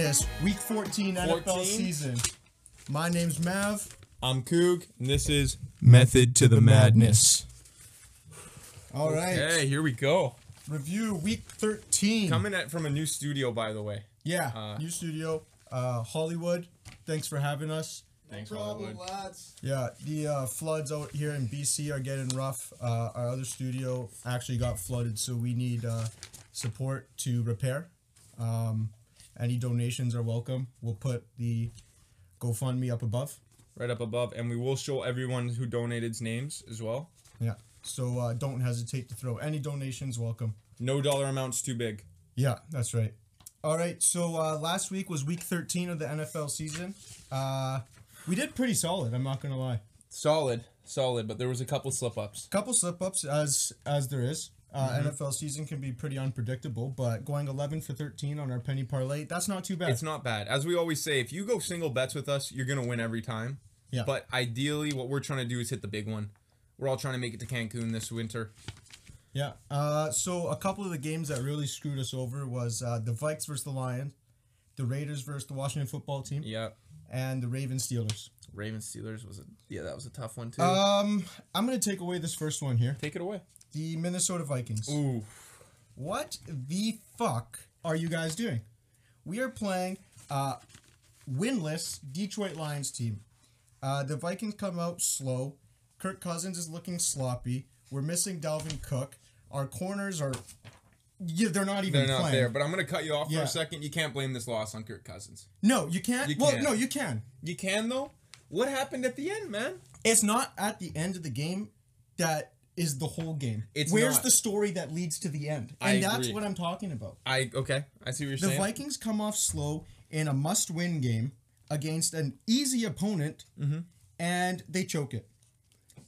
the madness. Week 14 NFL 14? season. My name's Mav. I'm Coug, and this is Method to the madness. All right. Hey, here we go. Review week 13. Coming at from a new studio, by the way. Yeah. Uh, new studio. Uh, Hollywood. Thanks for having us. Thanks, problem, Hollywood. lads. Yeah, the uh, floods out here in BC are getting rough. Uh, our other studio actually got flooded, so we need uh, support to repair. Um, any donations are welcome. We'll put the GoFundMe up above. Right up above, and we will show everyone who donated's names as well. Yeah. So uh, don't hesitate to throw any donations. Welcome. No dollar amount's too big. Yeah, that's right. All right. So uh, last week was week 13 of the NFL season. Uh, we did pretty solid. I'm not gonna lie. Solid, solid, but there was a couple slip ups. couple slip ups as as there is. Uh, NFL season can be pretty unpredictable, but going 11 for 13 on our penny parlay, that's not too bad. It's not bad. As we always say, if you go single bets with us, you're gonna win every time. Yeah. But ideally, what we're trying to do is hit the big one. We're all trying to make it to Cancun this winter. yeah. Uh, so a couple of the games that really screwed us over was uh, the Vikes versus the Lions, the Raiders versus the Washington Football Team, Yeah. and the Ravens Steelers. Ravens Steelers was a yeah, that was a tough one too. Um, I'm gonna take away this first one here. Take it away. The Minnesota Vikings. Ooh. What the fuck are you guys doing? We are playing uh winless Detroit Lions team. Uh, the Vikings come out slow. Kirk Cousins is looking sloppy. We're missing Dalvin Cook. Our corners are yeah, they're not even They're not playing. there, but I'm gonna cut you off for a second. You can't blame this loss on Kirk Cousins. no, you can't. You well, can't. no, you can. You can though. What happened at the end, man? It's not at the end of the game that is the whole game. It's Where's not. the story that leads to the end? I And that's agree. what I'm talking about. I okay. I see what you're saying. The saying. Vikings come off slow in a must-win game against an easy opponent, Mm-hmm. and they choke it.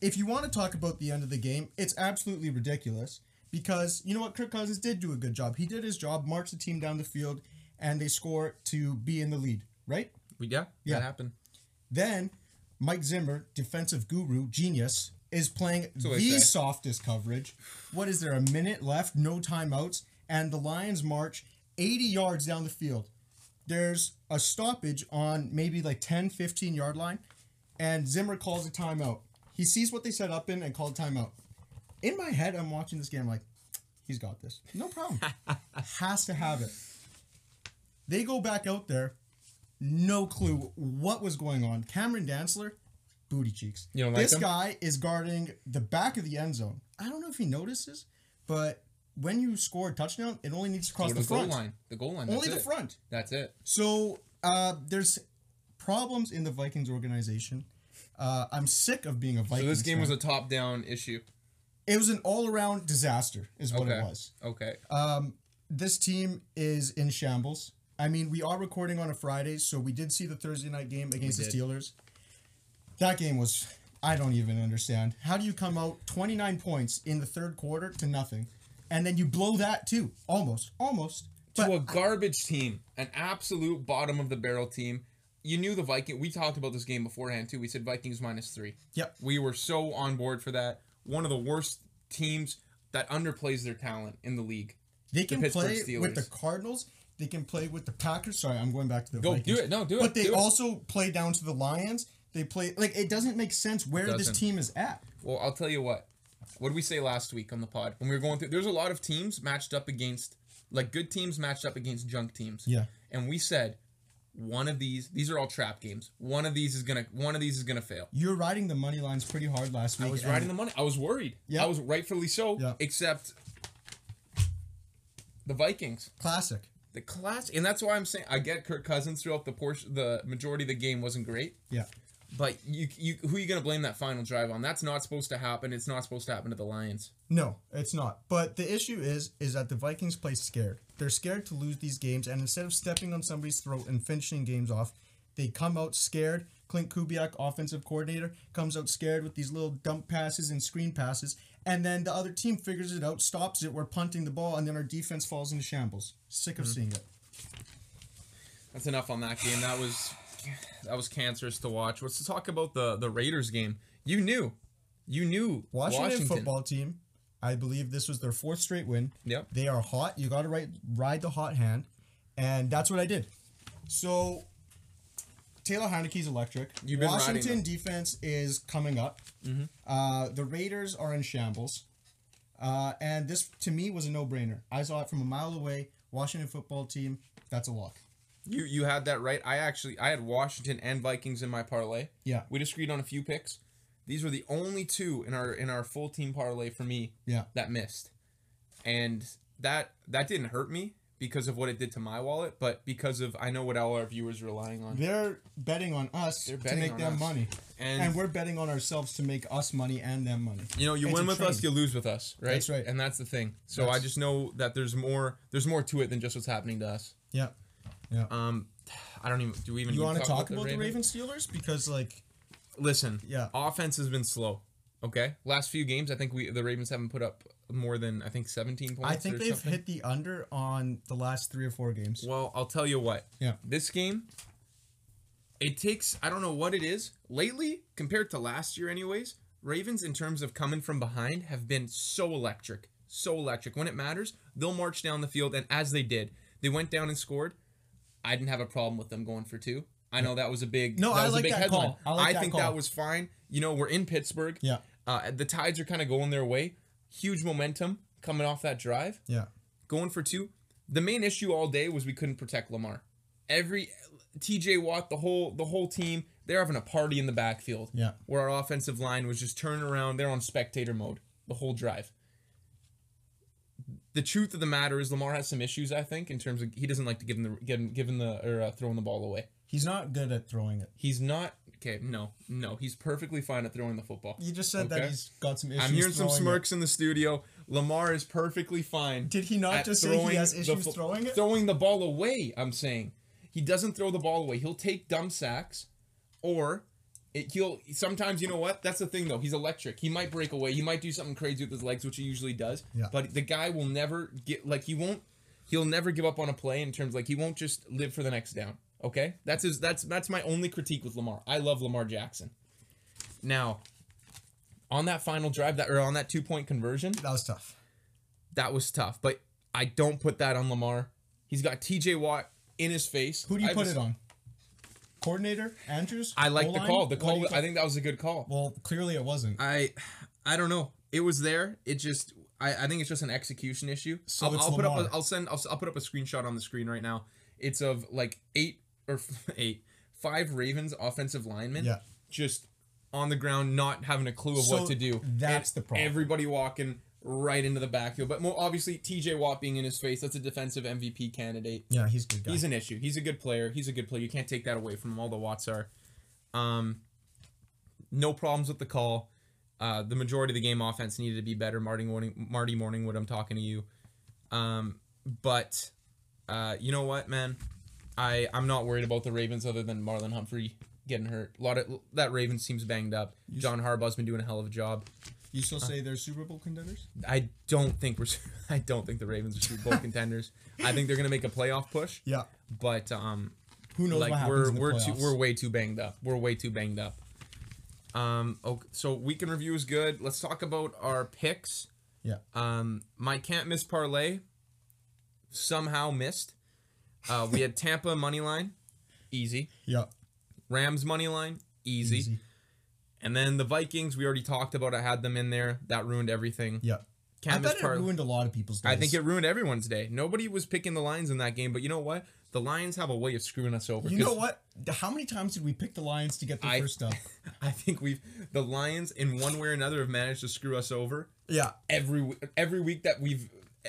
If you want to talk about the end of the game, it's absolutely ridiculous because you know what? Kirk Cousins did do a good job. He did his job, marched the team down the field, and they score to be in the lead. Right? We- yeah, Yeah. that happened. Then Mike Zimmer, defensive guru, genius, is playing the say. softest coverage. What is there? A minute left, no timeouts, and the Lions march 80 yards down the field. There's a stoppage on maybe like 10, 15 yard line, and Zimmer calls a timeout. He sees what they set up in and called timeout. In my head, I'm watching this game like, he's got this. No problem. Has to have it. They go back out there, no clue what was going on. Cameron Dantzler, booty cheeks. You don't like this him? guy is guarding the back of the end zone. I don't know if he notices, but when you score a touchdown, it only needs to cross Go the to the goal front. line. The goal line. Only the it. front. That's it. So uh, there's problems in the Vikings organization. Uh, I'm sick of being a Vikings. So this game was a top-down issue. it was an all around disaster, is what Okay. it was. Okay. Um, this team is in shambles. I mean, we are recording on a Friday, so we did see the Thursday night game against the. Steelers. That game was, I don't even understand. How do you come out 29 points in the third quarter to nothing? And then you blow that too. Almost. Almost. But to a garbage team, an absolute bottom of the barrel team. You knew the Viking. We talked about this game beforehand too. We said Vikings minus three. Yep. We were so on board for that. One of the worst teams that underplays their talent in the league. they can Pittsburgh play with the Cardinals. They can play with the Packers. Sorry, I'm going back to the Go Vikings. do it. No, do it. But they do it. also play down to the Lions. They play like it doesn't make sense where this Doesn't. team is at. Well, I'll tell you what. What did we say last week on the pod when we were going through? There's a lot of teams matched up against, like good teams matched up against junk teams. Yeah. And we said, one of these. These are all trap games. One of these is gonna. One of these is gonna fail. You're riding the money lines pretty hard last week. I was and- riding the money. I was worried. Yeah. I was rightfully so. Yeah. Except the Vikings, classic. the class, and that's why I'm saying I get Kirk Cousins throughout the portion. The majority of the game wasn't great. Yeah. But you, you, who are you gonna blame that final drive on? That's not supposed to happen. It's not supposed to happen to the Lions. No, it's not. But the issue is is that the Vikings play scared. They're scared to lose these games, and instead of stepping on somebody's throat and finishing games off, they come out scared. Klint Kubiak, offensive coordinator, comes out scared with these little dump passes and screen passes, and then the other team figures it out, stops it. We're punting the ball, and then our defense falls into shambles. Sick of hmm. seeing it. That's enough on that game. That was that was cancerous to watch. Let's talk about the the Raiders game. You knew, you knew Washington, football team. I believe this was their fourth straight win. Yep. They are hot. You got to ride ride the hot hand, and that's what I did. So Taylor Heinicke's electric. You've been Washington defense is coming up. Mm-hmm. Uh, the Raiders are in shambles. Uh, and this to me was a no-brainer. I saw it from a mile away. Washington football team. That's a lock. You you had that right. I actually I had Washington and Vikings in my parlay. Yeah. We disagreed on a few picks. These were the only two in our in our full team parlay for me Yeah. that missed. And that that didn't hurt me because of what it did to my wallet, but because of I know what all our viewers are relying on. They're betting on us They're to betting make them us. money. And, And we're betting on ourselves to make us money and them money. you know, you It's win with us, you lose with us, right? That's right. And that's the thing. So I just know that there's more there's more to it than just what's happening to us. Yeah. Yeah. Um I don't even do we even you want to talk the about the Ravens? Raven Steelers because like Listen, Yeah. offense has been slow. Okay, last few games, I think we the Ravens haven't put up more than I think 17 points. I think they've something. hit the under on the last three or four games. Well, I'll tell you what. Yeah. This game, it takes I don't know what it is lately compared to last year, anyways. Ravens, in terms of coming from behind, have been so electric, so electric. When it matters, they'll march down the field, and as they did, they went down and scored. I didn't have a problem with them going for two. I know that was a big No, that I was like a big that headline. call. I like that think call. that was fine. You know, we're in Pittsburgh. Yeah. Uh, the tides are kind of going their way. Huge momentum coming off that drive Yeah. going for two. The main issue all day was we couldn't protect Lamar. Every TJ Watt, the whole the whole team, they're having a party in the backfield. Yeah. Where our offensive line was just turning around. They're on spectator mode the whole drive. The truth of the matter is Lamar has some issues. I think in terms of he doesn't like to give him the giving giving the or uh, throwing the ball away. He's not good at throwing it. He's not okay. No, no, he's perfectly fine at throwing the football. You just said that he's got some issues. I'm hearing some throwing it. smirks in the studio. Lamar is perfectly fine. Did he not just say he has issues throwing it? Throwing the ball away, I'm saying. He doesn't throw the ball away. He'll take dumb sacks or it, he'll sometimes you know what? That's the thing though. He's electric. He might break away. He might do something crazy with his legs, which he usually does. Yeah. But the guy will never get like he won't he'll never give up on a play in terms like he won't just live for the next down. Okay? That's his that's that's my only critique with Lamar. I love Lamar Jackson. Now, on that final drive that or on that two point conversion, That was tough. that was tough. But I don't put that on Lamar. He's got TJ Watt in his face. Who do you I put it on? Coordinator Andrews. I like the O-line? call. The What do call. you I think that was a good call. Well, clearly it wasn't. I, I don't know. It was there. It just. I, I think it's just an execution issue. So I'll, it's I'll put up. Lamar. A, I'll send. I'll, I'll put up a screenshot on the screen right now. It's of like eight or eight, five Ravens offensive linemen. Yeah. Just on the ground, not having a clue of So what to do. that's And the problem. Everybody walking right into the backfield, but more obviously TJ Watt being in his face. That's a defensive MVP candidate. Yeah, he's a good guy. He's an issue. He's a good player. He's a good player. You can't take that away from him. All the Watts are. Um, no problems with the call. Uh, the majority of the game offense needed to be better. Marty Morning, Marty Morningwood, I'm talking to you. Um, but uh, you know what, man? I I'm not worried about the Ravens other than Marlon Humphrey getting hurt. A lot of that Ravens seems banged up. John Harbaugh's been doing a hell of a job. You still say they're Super Bowl contenders? I don't think we're. I don't think the Ravens are Super Bowl contenders. I think they're gonna make a playoff push. Yeah. But um, Who knows like we're we're too, we're way too banged up. We're way too banged up. Um. Okay, so week in review is good. Let's talk about our picks. Yeah. Um. My can't miss parlay. Somehow missed. Uh. We had Tampa money line, easy. Yeah. Rams money line, easy. Easy. And then the Vikings. We already talked about. I had them in there. That ruined everything. Yeah. Can't I bet it par- ruined a lot of people's days. I think it ruined everyone's day. Nobody was picking the Lions in that game, but you know what? The Lions have a way of screwing us over. You know what? How many times did we pick the Lions to get the I- first up? I think we've the Lions in one way or another have managed to screw us over Yeah. every every week that we've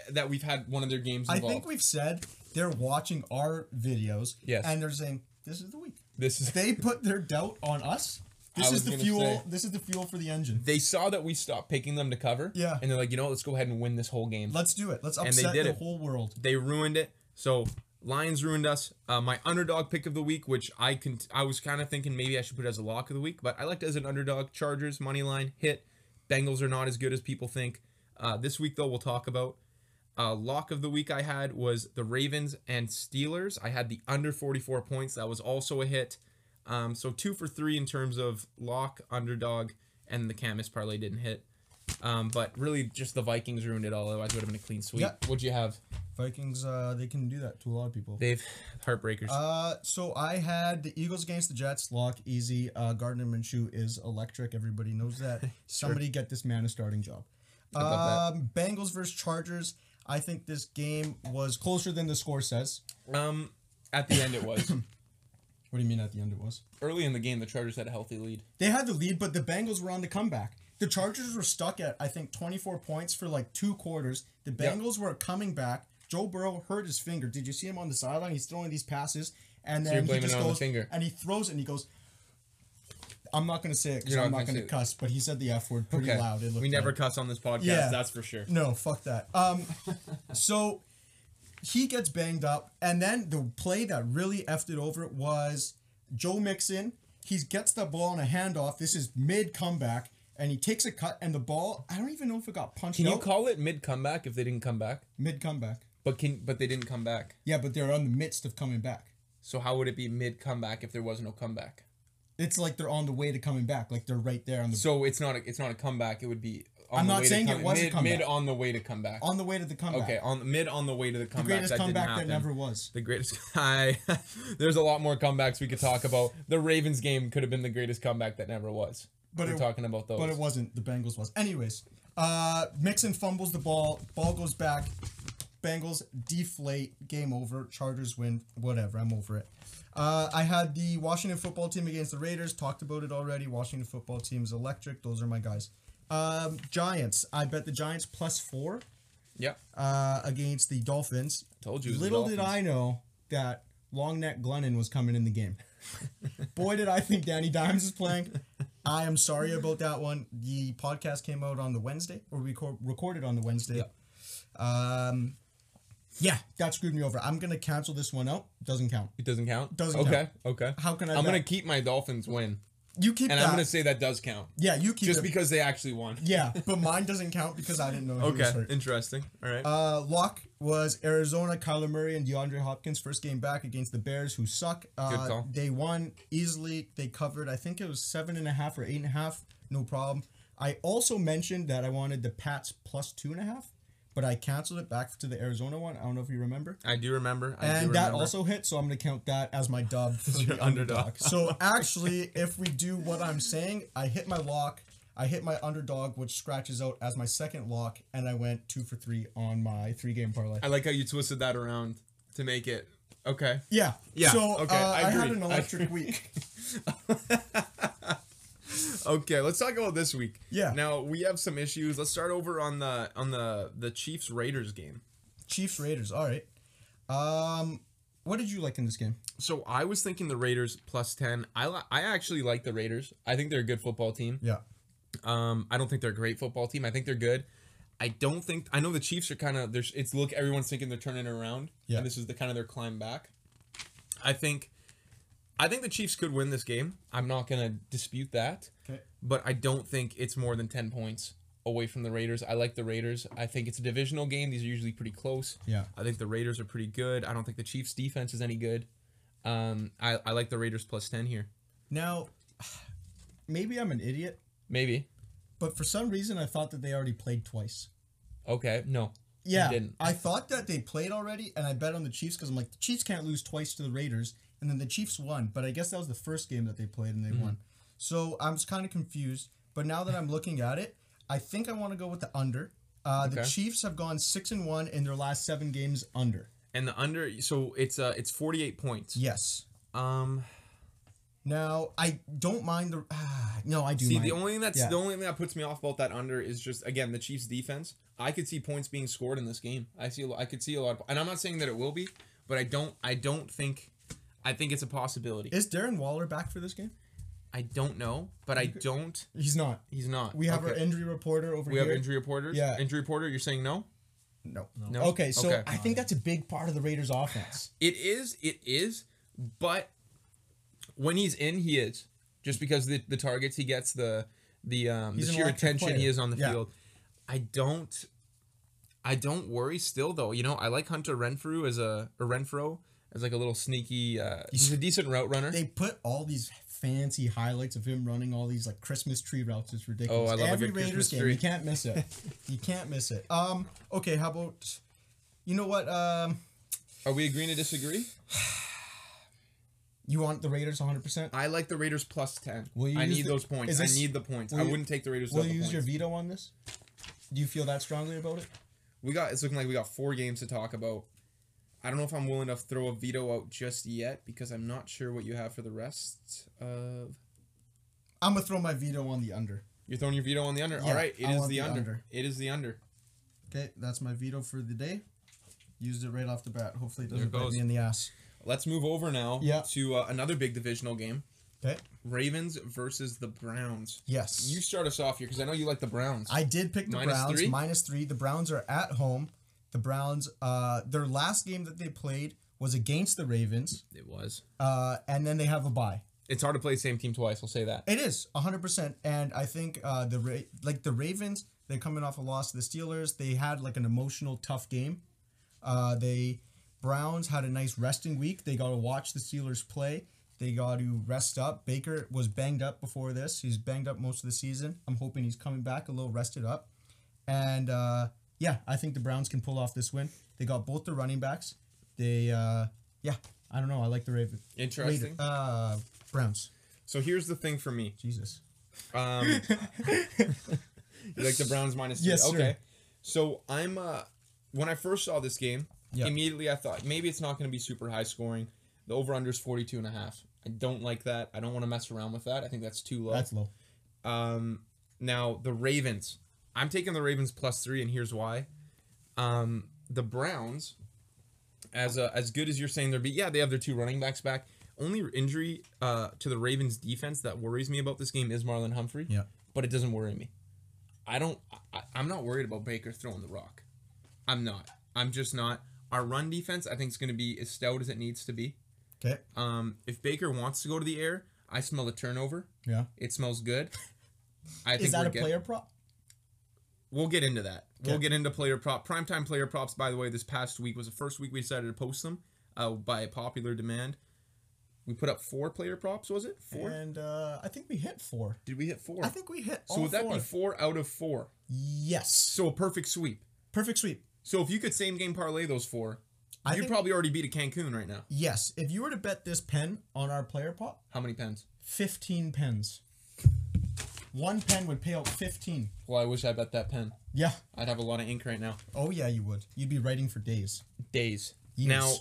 that we've had one of their games I think we've said they're watching our videos. Yes. And they're saying, this is the week. this is They put their doubt on us. This is the fuel. say. This is the fuel for the engine. they saw that we stopped picking them to cover. Yeah. And they're like, you know what, let's go ahead and win this whole game. Let's do it. Let's they upset did the it. whole world. they ruined it. So Lions ruined us. Uh, my underdog pick of the week, which I can, I was kind of thinking maybe I should put as a lock of the week, but I liked it as an underdog. Chargers money line hit. Bengals are not as good as people think. Uh, this week though, we'll talk about. Uh, lock of the week I had was the Ravens and Steelers. I had the under 44 points. That was also a hit. Um, so two for three in terms of lock, underdog, and the Camus parlay didn't hit. Um, but really, just the Vikings ruined it all. Otherwise, it would have been a clean sweep. Yeah. What'd you have? Vikings, uh, they can do that to a lot of people. They've heartbreakers. Uh, so I had the Eagles against the Jets. Lock easy. Uh, Gardner Minshew is electric. Everybody knows that. Somebody get this man a starting job. Um, Bengals versus Chargers. I think this game was closer than the score says. um, at the end, it was What do you mean at the end it was? early in the game. The Chargers had a healthy lead. They had the lead, but the Bengals were on the comeback. The Chargers were stuck at I think 24 points for like two quarters. The Yep. Bengals were coming back. Joe Burrow hurt his finger. Did you see him on the sideline? He's throwing these passes, and So then you're he just it on the goes finger. and he throws it and he goes. I'm not gonna say it because I'm not gonna gonna say it. cuss, but he said the f word pretty Okay. loud. It We never like. cuss on this podcast. Yeah. That's for sure. No, fuck that. Um, so he gets banged up, and then the play that really effed it over was Joe Mixon. He gets the ball on a handoff. This is mid comeback, and he takes a cut, and the ball. I don't even know if it got punched Can you call it mid comeback if they didn't come back? mid comeback. But can but they didn't come back. Yeah, but they're on the midst of coming back. So how would it be mid comeback if there was no comeback? It's like they're on the way to coming back. Like they're right there on the So it's not a, it's not a comeback. It would be. I'm the not saying it was a mid, comeback. Mid on the way to come back. on the way to the comeback. Okay, on mid on the way to the the greatest that comeback that never was. The greatest. I. there's a lot more comebacks we could talk about. The Ravens game could have been the greatest comeback that never was. But We're it- talking about those. But it wasn't. The Bengals was. Anyways, uh, Mixon fumbles the ball. Ball goes back. Bengals deflate. Game over. Chargers win. Whatever. I'm over it. Uh, I had the Washington football team against the Raiders. Talked about it already. Washington football team is electric. Those are my guys. Um, Giants. I bet the Giants plus four Yep. uh, against the Dolphins. Told you. Little did I know that long neck Glennon was coming in the game. Boy, did I think Danny Dimes is playing. I am sorry about that one. The podcast came out on the Wednesday, or we co- recorded on the Wednesday. Um, yeah, that screwed me over. I'm gonna cancel this one out. Doesn't count. It doesn't count. Doesn't okay. count. Okay. How can I? I'm gonna keep my Dolphins win, you keep and that. I'm gonna say that does count, yeah, you keep just it. because they actually won. Yeah, but mine doesn't count because I didn't know he was Okay. hurt. Interesting. All right. Uh, lock was Arizona, Kyler Murray, and DeAndre Hopkins. First game back against the Bears, who suck. Uh, Good call. They won easily. They covered, I think it was seven and a half or eight and a half. No problem. I also mentioned that I wanted the Pats plus two and a half, but I canceled it back to the Arizona one. I don't know if you remember. I do remember. I do And that remember. also hit, so I'm going to count that as my dub for your the underdog. underdog. so actually, if we do what I'm saying, I hit my lock, I hit my underdog, which scratches out as my second lock, and I went two for three on my three game parlay. I like how you twisted that around to make it. Okay. Yeah. Yeah, So okay, uh, I I, had an electric week. Okay, let's talk about this week. Yeah. Now we have some issues. Let's start over on the on the the Chiefs Raiders game. Chiefs Raiders. All right. Um, what did you like in this game? So I was thinking the Raiders plus ten. I li- I actually like the Raiders. I think they're a good football team. Yeah. Um, I don't think they're a great football team. I think they're good. I don't think I know the Chiefs are kind of there's it's look everyone's thinking they're turning around. Yeah. And this is the kind of their climb back. I think I think the Chiefs could win this game. I'm not gonna dispute that. Okay. But I don't think it's more than ten points away from the Raiders. I like the Raiders. I think it's a divisional game. These are usually pretty close. Yeah. I think the Raiders are pretty good. I don't think the Chiefs defense is any good. Um, I, I like the Raiders plus ten here. Now, maybe I'm an idiot, Maybe. but for some reason I thought that they already played twice. Okay. No. Yeah. I thought that they played already, and I bet on the Chiefs because I'm like the Chiefs can't lose twice to the Raiders, and then the Chiefs won. But I guess that was the first game that they played and they Mm-hmm. won. So I was kind of confused. But now that I'm looking at it, I think I want to go with the under. Uh, The Chiefs have gone six and one in their last seven games under. And the under so it's uh it's 48 points. Yes. Um Now I don't mind the. Ah, no, I do. see mind. the only thing that's Yeah. the only thing that puts me off about that under is just again the Chiefs defense. I could see points being scored in this game. I see I could see a lot of, and I'm not saying that it will be, but I don't I don't think I think it's a possibility. Is Darren Waller back for this game? I don't know, but I don't He's not. he's not. We have our injury reporter over we here. We have injury reporters. Yeah. Injury reporter, you're saying no? No. No. Okay, so Okay. I think that's a big part of the Raiders' offense. It is, it is, but when he's in, he is. Just because the, the targets he gets, the the um He's the an sheer electric attention he is on the Yeah. field. I don't I don't worry still though. You know, I like Hunter Renfrew as a or Renfro as like a little sneaky. Uh, he's a decent route runner. They put all these fancy highlights of him running all these like Christmas tree routes. It's ridiculous. Oh, I love a Every good Raiders Christmas game, tree. you can't miss it. you can't miss it. Um. Okay. How about? You know what? Um. Are we agreeing to disagree? You want the Raiders 100. percent I like the Raiders plus ten. Will you I need the- those points. this- I need the points. will I wouldn't take the Raiders Will you use your veto on this? Do you feel that strongly about it? We got. It's looking like we got four games to talk about. I don't know if I'm willing to throw a veto out just yet because I'm not sure what you have for the rest of. I'm gonna throw my veto on the under. You're throwing your veto on the under. Yeah, All right, it I is the, the under. under. It is the under. Okay, that's my veto for the day. Used it right off the bat. Hopefully, it doesn't it bite me in the ass. Let's move over now Yeah. to uh, another big divisional game: Okay. Ravens versus the Browns. Yes. You start us off here because I know you like the Browns. I did pick the Minus Browns three? minus three. The Browns are at home. The Browns, uh, their last game that they played was against the Ravens, it was. uh, and then they have a bye. It's hard to play the same team twice. I'll say that. It is hundred percent, and I think uh, the Ra- like the Ravens, they're coming off a loss to the Steelers. They had like an emotional, tough game. Uh, they Browns had a nice resting week. They got to watch the Steelers play. They got to rest up. Baker was banged up before this. He's banged up most of the season. I'm hoping he's coming back a little rested up. And uh, yeah, I think the Browns can pull off this win. They got both the running backs. They uh, yeah, I don't know. I like the Ravens. Interesting. Uh, Browns. So here's the thing for me. Jesus. Um, you like the Browns minus three? Yes, sir. Okay. So I'm uh when I first saw this game, Yeah. immediately I thought maybe it's not going to be super high scoring. The over under is 42 and a half. I don't like that. I don't want to mess around with that. I think that's too low. That's low. Um, now the Ravens. I'm taking the Ravens plus three, and here's why. Um, the Browns, as uh, as good as you're saying they're be, yeah, they have their two running backs back. Only injury uh, to the Ravens defense that worries me about this game is Marlon Humphrey. Yeah. but it doesn't worry me. I don't. I, I'm not worried about Baker throwing the rock. I'm not. I'm just not. Our run defense, I think, is going to be as stout as it needs to be. Okay. Um, if Baker wants to go to the air, I smell a turnover. Yeah. It smells good. I think Is that a player prop? We'll get into that. We'll get into player prop. Primetime player props, by the way, this past week was the first week we decided to post them uh, by popular demand. We put up four player props, was it? Four? And uh, I think we hit four. Did we hit four? I think we hit so would that four. be four out of four? Yes. So a perfect sweep. Perfect sweep. So if you could same game parlay those four, I you'd probably already beat a Cancun right now. Yes. If you were to bet this pen on our player prop, How many pens? 15 pens. One pen would pay out 15. Well, I wish I bet that pen. Yeah. I'd have a lot of ink right now. Oh, yeah, you would. You'd be writing for days. days. Years. Now,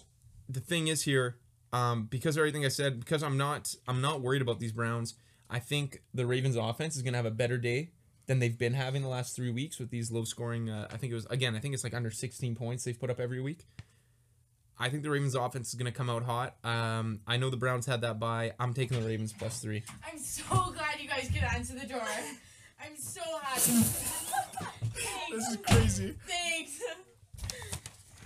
the thing is here, um, because of everything I said, because I'm not, I'm not worried about these Browns. I think the Ravens' offense is gonna have a better day than they've been having the last three weeks with these low scoring. Uh, I think it was again, I think it's like under 16 points they've put up every week. I think the Ravens' offense is gonna come out hot. Um, I know the Browns had that bye. I'm taking the Ravens plus three. I'm so glad you guys could answer the door. I'm so happy. this is crazy. Thanks.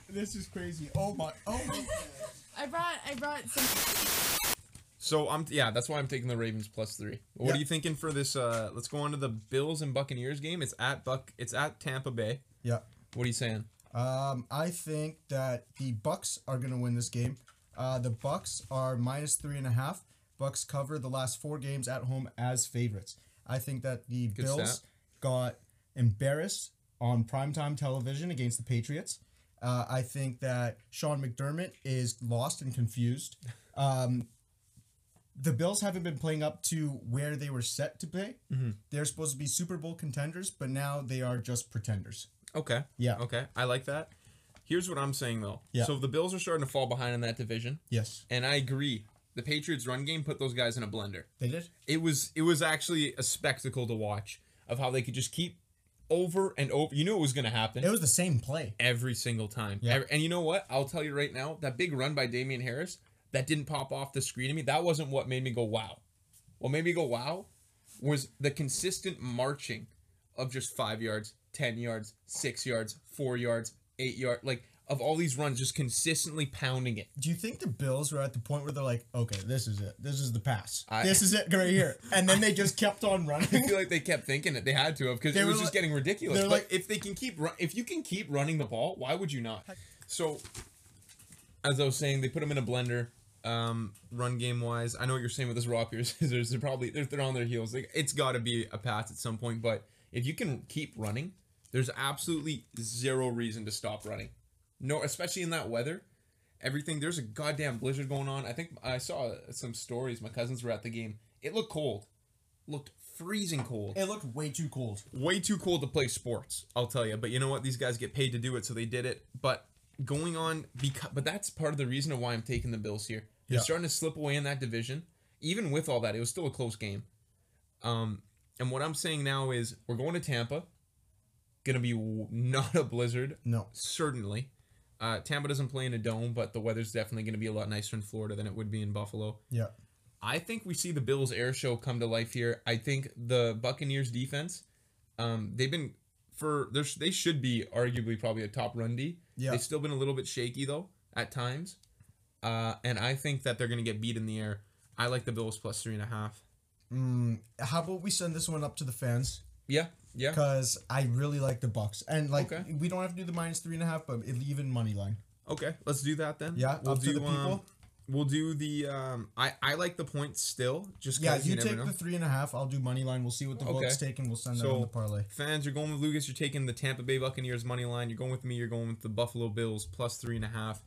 This is crazy. Oh, my. Oh, my. I brought I brought some So I'm yeah, that's why I'm taking the Ravens plus three. What Yeah. are you thinking for this? Uh, let's go on to the Bills and Buccaneers game. It's at Buck. It's at Tampa Bay. Yeah. What are you saying? Um, I think that the Bucks are gonna win this game. Uh, the Bucks are minus three and a half. Bucks cover the last four games at home as favorites. I think that the Good Bills stat. got embarrassed on primetime television against the Patriots. Uh, I think that Sean McDermott is lost and confused. Um, the Bills haven't been playing up to where they were set to play. Mm-hmm. They're supposed to be Super Bowl contenders, but now they are just pretenders. Okay. Yeah. Okay. I like that. Here's what I'm saying though. Yeah. So the Bills are starting to fall behind in that division, Yes, and I agree. The Patriots' run game put those guys in a blender. they did. It was it was actually a spectacle to watch of how they could just keep over and over. You knew it was going to happen It was the same play. every single time. Yeah. Every- and you know what? I'll tell you right now, that big run by Damien Harris that didn't pop off the screen to me. That wasn't what made me go wow. What made me go wow was the consistent marching of just five yards, ten yards, six yards, four yards, eight yards, like of all these runs, just consistently pounding it. Do you think the Bills were at the point where they're like, okay, this is it. This is the pass. I- this is it right here. And then they just kept on running. I feel like they kept thinking it. They had to have because it was just like- getting ridiculous. they're But like- if they can keep run, if you can keep running the ball, why would you not? So as I was saying, they put them in a blender. Um, run game wise, I know what you're saying with this rock paper scissors. They're probably they're, they're on their heels. Like it's got to be a pass at some point. But if you can keep running, there's absolutely zero reason to stop running. No, especially in that weather. Everything there's a goddamn blizzard going on. I think I saw some stories. My cousins were at the game. It looked cold, looked freezing cold It looked way too cold. way too cold to play sports i'll tell you but you know what these guys get paid to do it so they did it but going on because but that's part of the reason of why i'm taking the bills here they're Yeah. starting to slip away in that division even with all that it was still a close game um and what i'm saying now is we're going to tampa gonna be not a blizzard No. certainly uh, Tampa doesn't play in a dome, but the weather's definitely going to be a lot nicer in Florida than it would be in Buffalo. Yeah. I think we see the Bills air show come to life here. I think the Buccaneers defense, um, they've been for there's they should be arguably probably a top run D. Yeah. They've still been a little bit shaky though at times, uh, and I think that they're gonna get beat in the air. I like the Bills plus three and a half. Mm, how about we send this one up to the fans? Yeah, yeah. Because I really like the Bucks, and like Okay. we don't have to do the minus three and a half, but even money line. Okay, let's do that then. Yeah, up to the um, people? we'll do the. Um, I I like the points still. Just Yeah, you never take know. the three and a half. I'll do money line. We'll see what the Okay. Bucks take, and we'll send that So- on the parlay. Fans, you're going with Lucas. You're taking the Tampa Bay Buccaneers money line. You're going with me. You're going with the Buffalo Bills plus three and a half.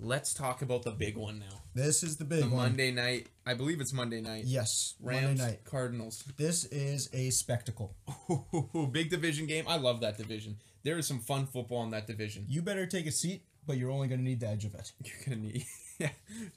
Let's talk about the big one now. This is the big The one. Monday night. I believe it's Monday night. Yes, Rams Monday night. Cardinals. This is a spectacle. big division game. I love that division. There is some fun football in that division. You better take a seat, but you're only gonna need the edge of it. You're gonna need. yeah,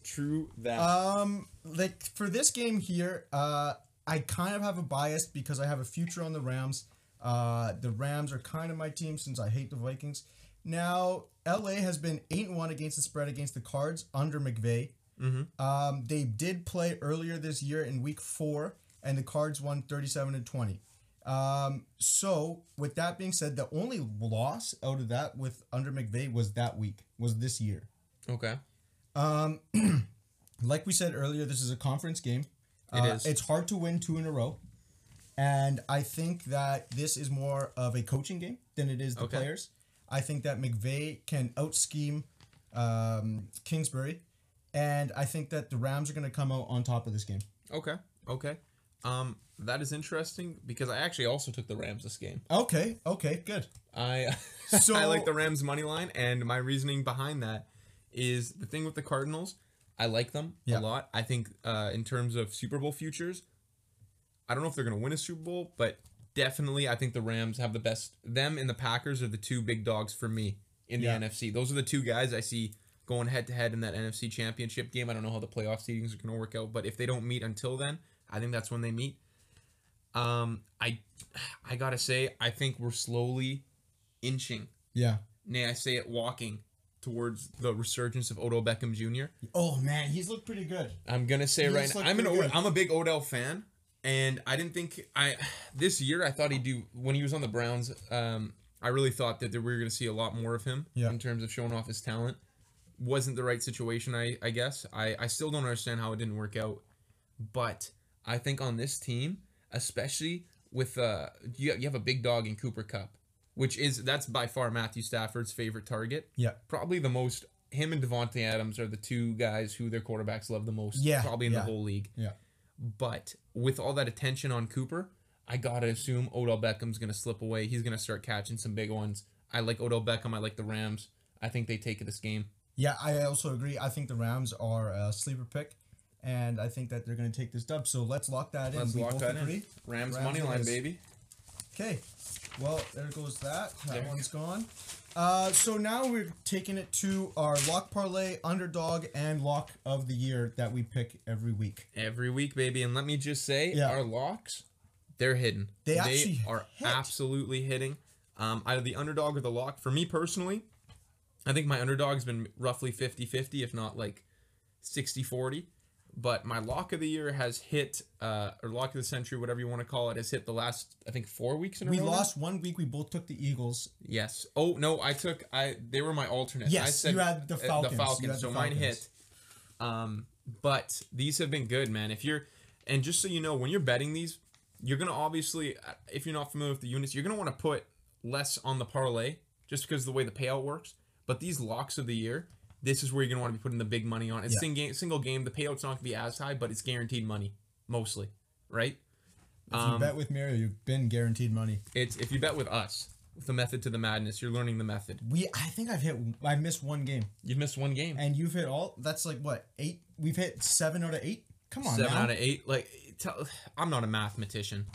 true that. Um, like for this game here, uh, I kind of have a bias because I have a future on the Rams. Uh, the Rams are kind of my team since I hate the Vikings. Now, LA has been eight and one against the spread against the Cards under McVay. Mhm. Um, they did play earlier this year in Week Four, and the Cards won thirty-seven to twenty. Um, so with that being said, the only loss out of that with under McVay was that week, was this year. okay. Um, like we said earlier, this is a conference game. It uh, is. It's hard to win two in a row, and I think that this is more of a coaching game than it is the Okay. players. I think that McVay can out scheme um, Kingsbury, and I think that the Rams are going to come out on top of this game. Okay. Okay. Um, that is interesting because I actually also took the Rams this game. Okay, okay, good. I So- I like the Rams money line, and my reasoning behind that is the thing with the Cardinals. I like them Yeah. a lot. I think uh, in terms of Super Bowl futures, I don't know if they're going to win a Super Bowl, but definitely I think the Rams have the best. Them and the Packers are the two big dogs for me in the Yeah. NFC. Those are the two guys I see going head to head in that NFC Championship game. I don't know how the playoff seedings are going to work out, but if they don't meet until then, I think that's when they meet. Um, I, I gotta say, I think we're slowly inching. Yeah. Nay, I say it walking towards the resurgence of Odell Beckham Jr. Oh man, he's looked pretty good. I'm gonna say He right now, I'm an good. I'm a big Odell fan, and I didn't think I this year I thought he'd do when he was on the Browns. Um, I really thought that we were gonna see a lot more of him Yeah. in terms of showing off his talent. Wasn't the right situation, I I guess. I I still don't understand how it didn't work out, but I think on this team, especially with uh, you you have a big dog in Cooper Kupp, which is that's by far Matthew Stafford's favorite target Yeah. probably the most him and Davante Adams are the two guys who their quarterbacks love the most. Yeah, Probably in yeah. the whole league. Yeah. But with all that attention on Cooper, I gotta assume Odell Beckham's gonna slip away. He's gonna start catching some big ones. I like Odell Beckham. I like the Rams. I think they take this game. Yeah, I also agree. I think the Rams are a sleeper pick, and I think that they're going to take this dub. So let's lock that in. Let's lock that agree. in. Rams, Rams money line, baby. Okay. Well, there goes that. That There. one's gone. Uh, so now we're taking it to our lock parlay, underdog, and lock of the year that we pick every week. Every week, baby. And let me just say, Yeah. our locks, they're hidden. They actually are hit. absolutely hitting. Um, either the underdog or the lock. For me personally, I think my underdog's been roughly 50-50, if not like 60-40. But my lock of the year has hit, uh, or lock of the century, whatever you want to call it, has hit the last, I think, four weeks in a We row. We lost one week. We both took the Eagles. Yes. Oh no, I took I. They were my alternate. Yes, I said you had the uh, Falcons. The Falcons. had so the mine hit. Um, but these have been good, man. If you're, and just so you know, when you're betting these, you're gonna obviously, uh, if you're not familiar with the units, you're gonna want to put less on the parlay just because of the way the payout works. But these locks of the year, this is where you're gonna want to be putting the big money on. It's Yeah. sing game, single game. The payout's not gonna be as high, but it's guaranteed money mostly, right? If you um, bet with Mario, you've been guaranteed money. It's if you bet with us with the method to the madness, you're learning the method. We, I think I've hit. I missed one game, You've missed one game. and you've hit all. That's like what eight? We've hit seven out of eight. Come on, Seven now. out of eight. Like, tell, I'm not a mathematician,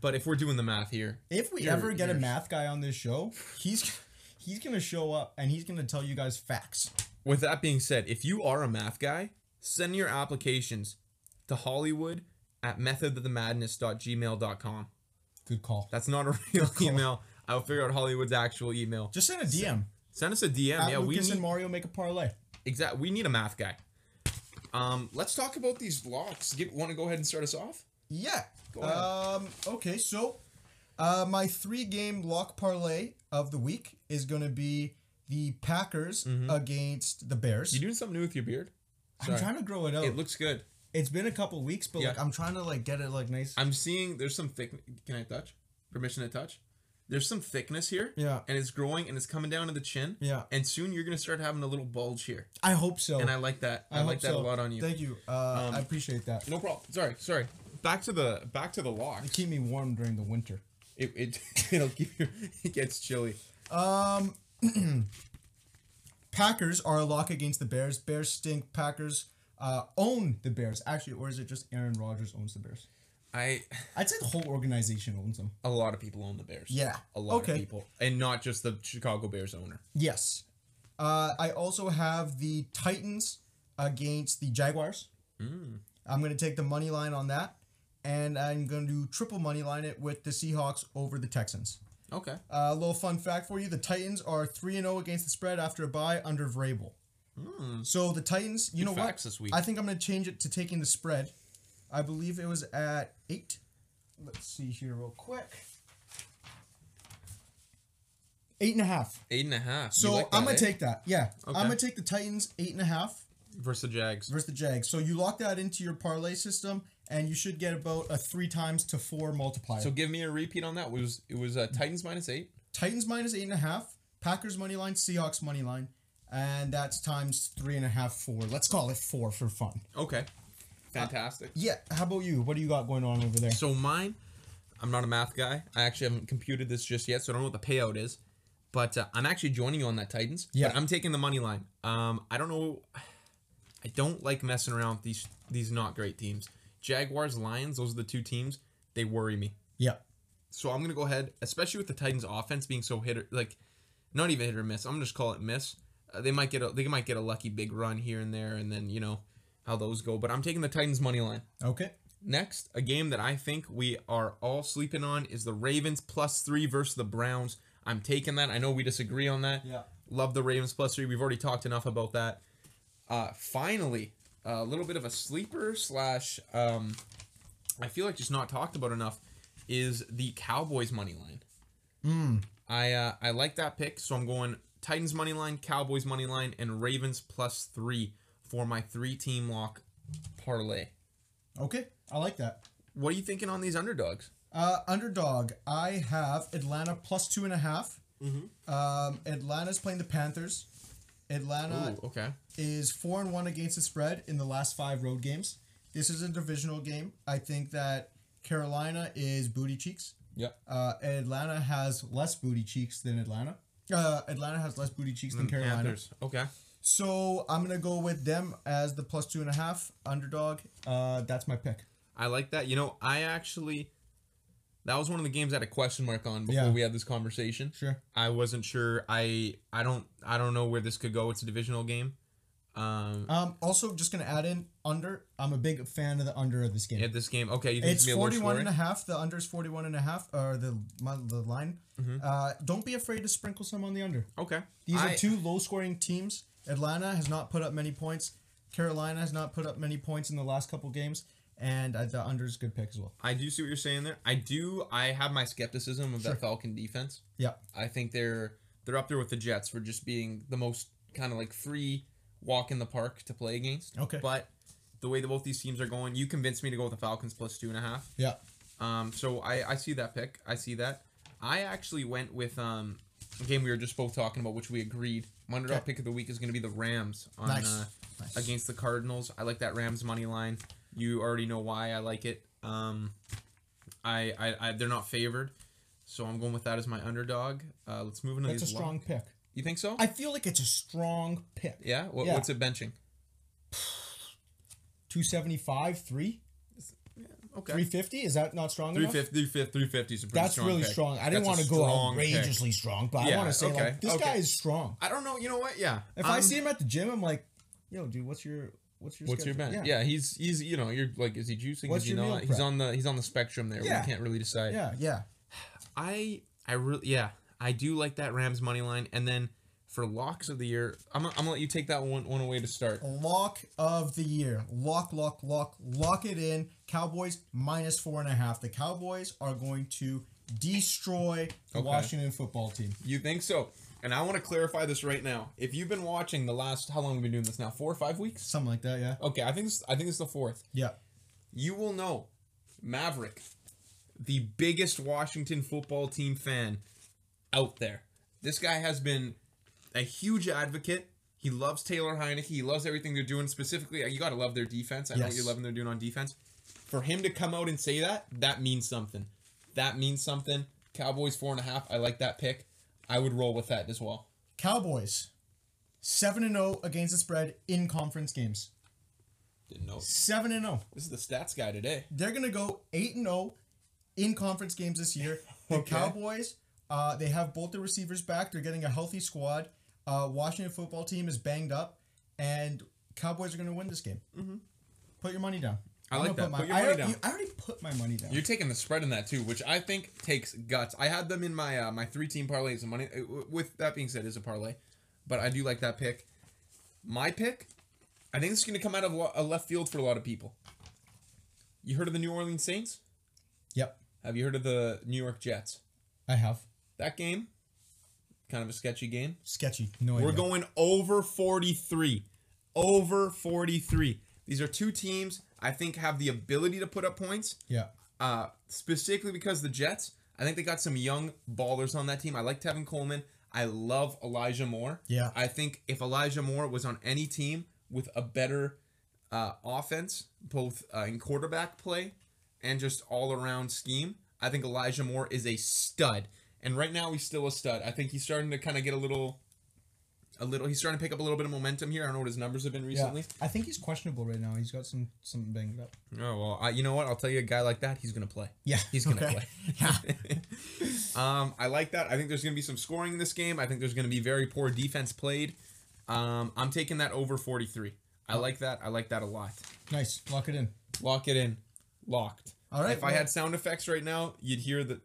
but if we're doing the math here, If we ever get a math guy on this show, he's he's gonna show up and he's gonna tell you guys facts. With that being said, if you are a math guy, send your applications to Hollywood at methodofthemadness.gmail.com. Good call. That's not a real email. I'll figure out Hollywood's actual email. Just send a DM. Send us a DM. At yeah, we Lucas need and Mario make a parlay. exact. We need a math guy. Um, let's talk about these locks. Get want to go ahead and start us off? Yeah. Go ahead. Um. Okay. So, uh, my three-game lock parlay of the week is gonna be the Packers against the Bears. Mm-hmm. You doing something new with your beard? I'm trying to grow it out. It looks good. it's been a couple weeks, but like I'm trying to like get it like nice. I'm seeing there's some thick. Can I touch? Permission to touch? There's some thickness here. Yeah. And it's growing and it's coming down to the chin. Yeah. And soon you're gonna start having a little bulge here. I hope so. And I like that. I, hope like that so. a lot on you. Thank you. Uh, Um, I appreciate that. no problem. Sorry, sorry. Back to the back to the locks. Keep me warm during the winter. It it it'll keep you. It gets chilly. Um, Packers are a lock against the Bears. Bears stink. Packers uh, own the Bears. Actually, or is it just Aaron Rodgers owns the Bears? I I'd say the whole organization owns them. a lot of people own the Bears. Yeah. A lot Okay. of people, and not just the Chicago Bears owner. Yes. Uh, I also have the Titans against the Jaguars. I'm going to take the money line on that. And I'm going to triple money line it with the Seahawks over the Texans. Okay. Uh, a little fun fact for you: the Titans are three and zero against the spread after a bye under Vrabel. So the Titans, you Good know facts what? this week. I think I'm going to change it to taking the spread. I believe it was at eight. Let's see here real quick. Eight and a half. Eight and a half. So like I'm gonna eh? take that. Yeah, Okay. I'm gonna take the Titans eight and a half versus the Jags. versus the Jags. So you lock that into your parlay system, and you should get about a three times to four multiplier. So give me a repeat on that. It was it was uh, Titans minus eight. Titans minus eight and a half, Packers money line, Seahawks money line, and that's times three and a half, four. Let's call it four for fun. Okay. Fantastic. Yeah. How about you? What do you got going on over there? So mine, I'm not a math guy. I actually haven't computed this just yet, so I don't know what the payout is. But uh, I'm actually joining you on that Titans. Yeah. But I'm taking the money line. Um, I don't know. I don't like messing around with these these not great teams. Jaguars, Lions. Those are the two teams. They worry me. Yeah. So I'm gonna go ahead, especially with the Titans' offense being so hit or like, not even hit or miss. I'm gonna just call it miss. Uh, they might get a they might get a lucky big run here and there, and then you know how those go. But I'm taking the Titans money line. Okay. Next, a game that I think we are all sleeping on is the Ravens plus three versus the Browns. I'm taking that. I know we disagree on that. Yeah. Love the Ravens plus three. We've already talked enough about that. Uh, finally, a little bit of a sleeper slash. Um, I feel like just not talked about enough is the Cowboys money line. I uh, I like that pick, so I'm going Titans money line, Cowboys money line, and Ravens plus three for my three team lock parlay. Okay. I like that. What are you thinking on these underdogs? Uh, underdog. I have Atlanta plus two and a half. Mm-hmm. Um, Atlanta's playing the Panthers. Atlanta Ooh, okay. is four and one against the spread in the last five road games. This is a divisional game. I think that Carolina is booty cheeks. Yep. Uh, Atlanta has less booty cheeks than Atlanta. Uh, Atlanta has less booty cheeks than Carolina. Panthers. Okay. So I'm gonna go with them as the plus two and a half underdog. Uh, that's my pick. I like that. You know, I actually that was one of the games I had a question mark on before Yeah. we had this conversation. Sure. I wasn't sure. I I don't I don't know where this could go. It's a divisional game. Um, Um, also, just gonna add in under. I'm a big fan of the under of this game. at this game, okay, you think It's it's, gonna be a low 41 and a half. The under is 41 and a half, or the my, the line. Uh, don't be afraid to sprinkle some on the under. Okay. These I- are two low scoring teams. Atlanta has not put up many points. Carolina has not put up many points in the last couple games, and uh, the under is a good pick as well. I do see what you're saying there. I do. I have my skepticism of Sure. that Falcon defense. Yeah. I think they're they're up there with the Jets for just being the most kind of like free walk in the park to play against. Okay. But the way that both these teams are going, you convinced me to go with the Falcons plus two and a half. Yeah. Um, so I I see that pick. I see that. I actually went with um a game we were just both talking about, which we agreed. My underdog Okay. pick of the week is going to be the Rams on Nice. uh, Nice. against the Cardinals. I like that Rams money line. You already know why I like it. Um, I, I, I they're not favored, so I'm going with that as my underdog. Uh, let's move into That's a these. strong pick. You think so? I feel like it's a strong pick. yeah. What, Yeah. What's it benching? 275, 3? Okay. 350? Is that not strong enough? 350, 350, 350 is a pretty That's strong really pick. strong. I didn't That's a want to go strong pick. outrageously strong, but I Yeah, want to say okay, like this okay. guy is strong. I don't know. You know what? Yeah. If I Um, see him at the gym, I'm like, yo, dude, what's your what's your What's your schedule? bench? Yeah. he's he's you know you're like is he juicing? What's is he your meal not? He's prep? on the he's on the spectrum there. Yeah. We can't really decide. yeah, yeah. I I really yeah I do like that Rams money line. And then for locks of the year, I'm gonna, I'm gonna let you take that one one away to start. Lock of the year. Lock, lock, lock, lock it in. Cowboys minus four and a half. The Cowboys are going to destroy the Okay. Washington football team. You think so? And I want to clarify this right now. If you've been watching the last how long have we been doing this now? Four or five weeks? Something like that, yeah. Okay, I think this, I think it's the fourth. Yeah. You will know Maverick, the biggest Washington football team fan out there. This guy has been a huge advocate. He loves Taylor Heinicke. He loves everything they're doing. Specifically, you got to love their defense. I know what you're loving they're doing on defense. For him to come out and say that, that means something. That means something. Cowboys four and a half. I like that pick. I would roll with that as well. Cowboys 7 and 0 against the spread in conference games. Didn't know. 7 and 0. This is the stats guy today. They're going to go 8 and 0 in conference games this year. The Okay. Cowboys, uh, they have both the receivers back. They're getting a healthy squad. Uh, Washington football team is banged up, and Cowboys are going to win this game. Mm-hmm. Put your money down. I I'm like that. Put, Put your I, money already- down. I already put my money down. You're taking the spread in that too, which I think takes guts. I had them in my uh, my three team parlay as a money. uh, With that being said, is a parlay, but I do like that pick. My pick, I think this is going to come out of a left field for a lot of people. You heard of the New Orleans Saints? Yep, Have you heard of the New York Jets? I have. That game, kind of a sketchy game. Sketchy. No We're idea. going over 43. Over 43. These are two teams I think have the ability to put up points. Yeah. uh, specifically because the Jets, I think they got some young ballers on that team. I like Tevin Coleman. I love Elijah Moore. Yeah. I think if Elijah Moore was on any team with a better uh, offense, both uh, in quarterback play and just all around scheme, I think Elijah Moore is a stud. And right now he's still a stud. I think he's starting to kind of get a little, a little. He's starting to pick up a little bit of momentum here. I don't know what his numbers have been recently. Yeah. I think he's questionable right now. He's got some something banged up. Oh well, I, you know what? I'll tell you, a guy like that, he's gonna play. Yeah. He's gonna okay. play. Yeah. um, I like that. I think there's going to be some scoring in this game. I think there's going to be very poor defense played. Um, I'm taking that over 43. I like that. I like that a lot. Nice. Lock it in. Lock it in. Locked. All right, If I had sound effects right now, you'd hear the.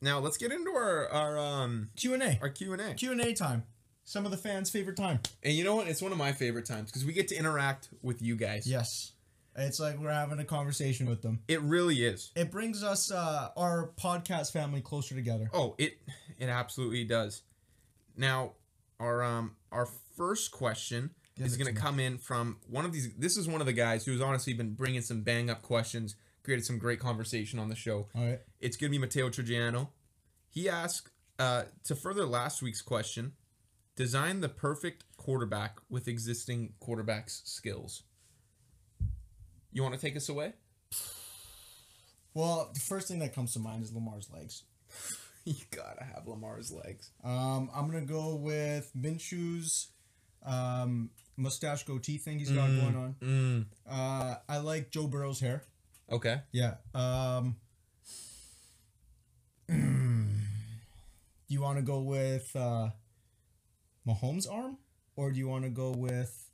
Now let's get into our our um Q and A. our Q and A. Q and A time. Some of the fans' favorite time. And you know what? It's one of my favorite times because we get to interact with you guys. Yes. It's like we're having a conversation with them. It really is. It brings us uh, our podcast family closer together. Oh, it it absolutely does. Now, our um our first question Give is going to to me. come in from one of these. This is one of the guys who's honestly been bringing some bang up questions, created some great conversation on the show. All right. It's going to be Matteo Trigiano. He asked uh, to further last week's question: design the perfect quarterback with existing quarterback's skills. You want to take us away? Well, the first thing that comes to mind is Lamar's legs. you gotta have Lamar's legs. Um, I'm gonna go with Minshew's um, mustache goatee thing he's got going on. Mm. Uh, I like Joe Burrow's hair. Okay. Yeah. Um, do you want to go with uh, Mahomes' arm, or do you want to go with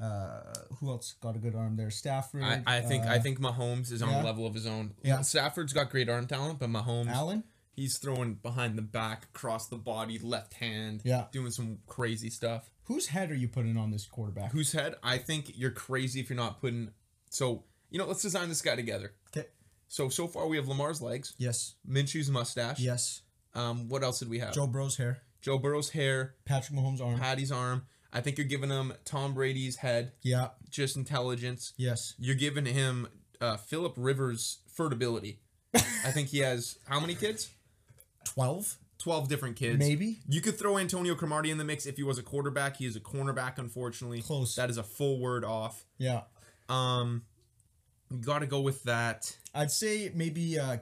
uh, who else got a good arm there? Stafford. I, I think I uh, think Mahomes is on yeah. a level of his own. Yeah. Stafford's got great arm talent, but Mahomes Allen. he's throwing behind the back, across the body, left hand, Yeah. doing some crazy stuff. Whose head are you putting on this quarterback? Whose head? I think you're crazy if you're not putting. So you know, let's design this guy together. Okay. So so far we have Lamar's legs, Yes. Minshew's mustache. Yes. Um, what else did we have? Joe Burrow's hair. Joe Burrow's hair, Patrick Mahomes' arm. Patty's arm. I think you're giving him Tom Brady's head, Yeah. just intelligence. Yes. You're giving him uh, Philip Rivers' fertility. I think he has how many kids? 12? 12 different kids. Maybe. You could throw Antonio Cromartie in the mix if he was a quarterback. He is a cornerback, unfortunately. Close. That is a full word off. Yeah. Um, you got to go with that. I'd say maybe, uh, do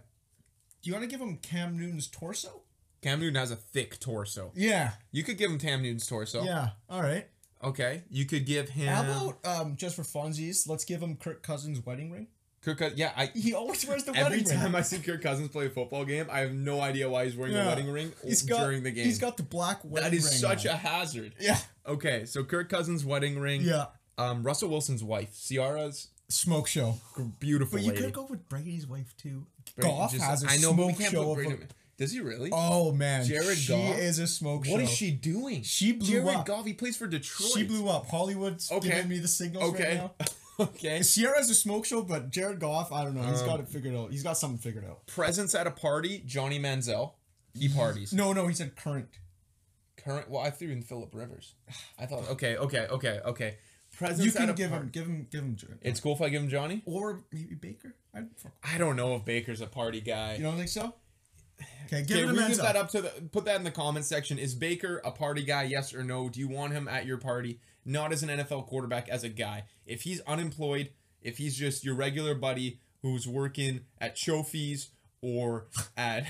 you want to give him Cam Newton's torso? Cam Newton has a thick torso. Yeah. You could give him Cam Newton's torso. Yeah. All right. Okay. You could give him. How about, um, just for funsies, let's give him Kirk Cousins' wedding ring? Kirk Cousins? Yeah, I. He always wears the Every wedding ring. Every time. I see Kirk Cousins play a football game, I have no idea why he's wearing a wedding ring He's got, during the game. He's got the black wedding ring. that is ring such now. a hazard. Yeah. Okay, so Kirk Cousins' wedding ring. Yeah. Um, Russell Wilson's wife, Ciara's Smoke show. beautiful But you lady. could go with Brady's wife too. Brady Goff just- has a I know, smoke show. Brady. a, Does he really? oh man, Jared she Goff? is a smoke show. What is she doing? She blew Jared up. Goff. He plays for Detroit. She blew up. Hollywood's Okay. giving me the signals Okay. right now. okay. Ciara's a smoke show, but Jared Goff, I don't know. He's Um, got it figured out. He's got something figured out. Presence at a party. Johnny Manziel. He parties. No, no, he said current. Current. Well, I threw in Philip Rivers. I thought. Okay. Okay. Okay. Okay. Presence You can give par- him, give him, give him. Jared. It's cool if I give him Johnny. or maybe Baker. I don't, I don't know if Baker's a party guy. you don't think so? Okay, give Okay, we leave that up to the put that in the comment section. Is Baker a party guy? Yes or no? Do you want him at your party? Not as an NFL quarterback, as a guy. If he's unemployed, if he's just your regular buddy who's working at Trophies or at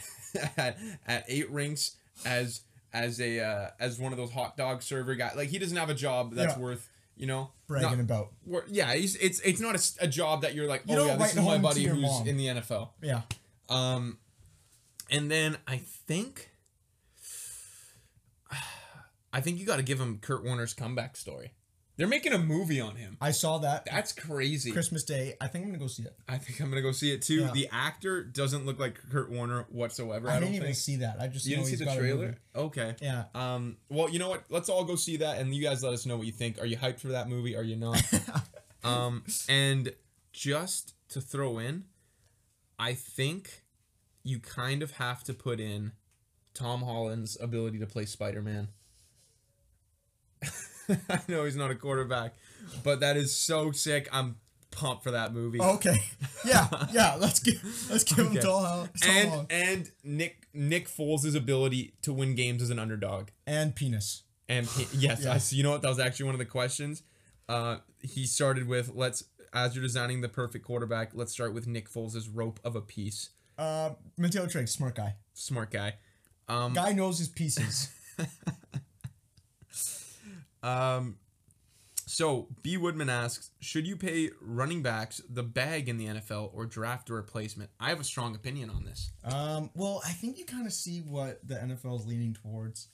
at, at Eight Rinks as as a uh, as one of those hot dog server guy, like he doesn't have a job that's Yeah. worth you know bragging not- about. yeah, he's, it's it's not a job that you're like, You oh yeah, this is my buddy who's mom. in the NFL. Yeah. Um, and then I think, I think you got to give him Kurt Warner's comeback story. They're making a movie on him. I saw that That's crazy. Christmas Day. I think I'm gonna go see it. I think I'm gonna go see it too. Yeah. The actor doesn't look like Kurt Warner whatsoever. I, I, don't didn't even think. see that. I just You didn't see the trailer? Okay. Yeah. Um. Well, you know what? Let's all go see that, and you guys let us know what you think. Are you hyped for that movie? Are you not? um. And just to throw in, I think you kind of have to put in Tom Holland's ability to play Spider Man. I know he's not a quarterback, but that is so sick. I'm pumped for that movie. Okay. Yeah. Yeah. Let's give let's give him Okay. Holland Tom and Holland. and Nick Nick Foles' ability to win games as an underdog. and penis. And he, yes, Yeah. I, you know what? That was actually one of the questions. Uh, he started with let's as you're designing the perfect quarterback, let's start with Nick Foles' rope of a piece. Uh, Mateo Trigg, smart guy. Smart guy. Um, Guy knows his pieces. um, so B Woodman asks, should you pay running backs the bag in the NFL or draft a replacement? I have a strong opinion on this. Um, well, I think you kind of see what the NFL is leaning towards.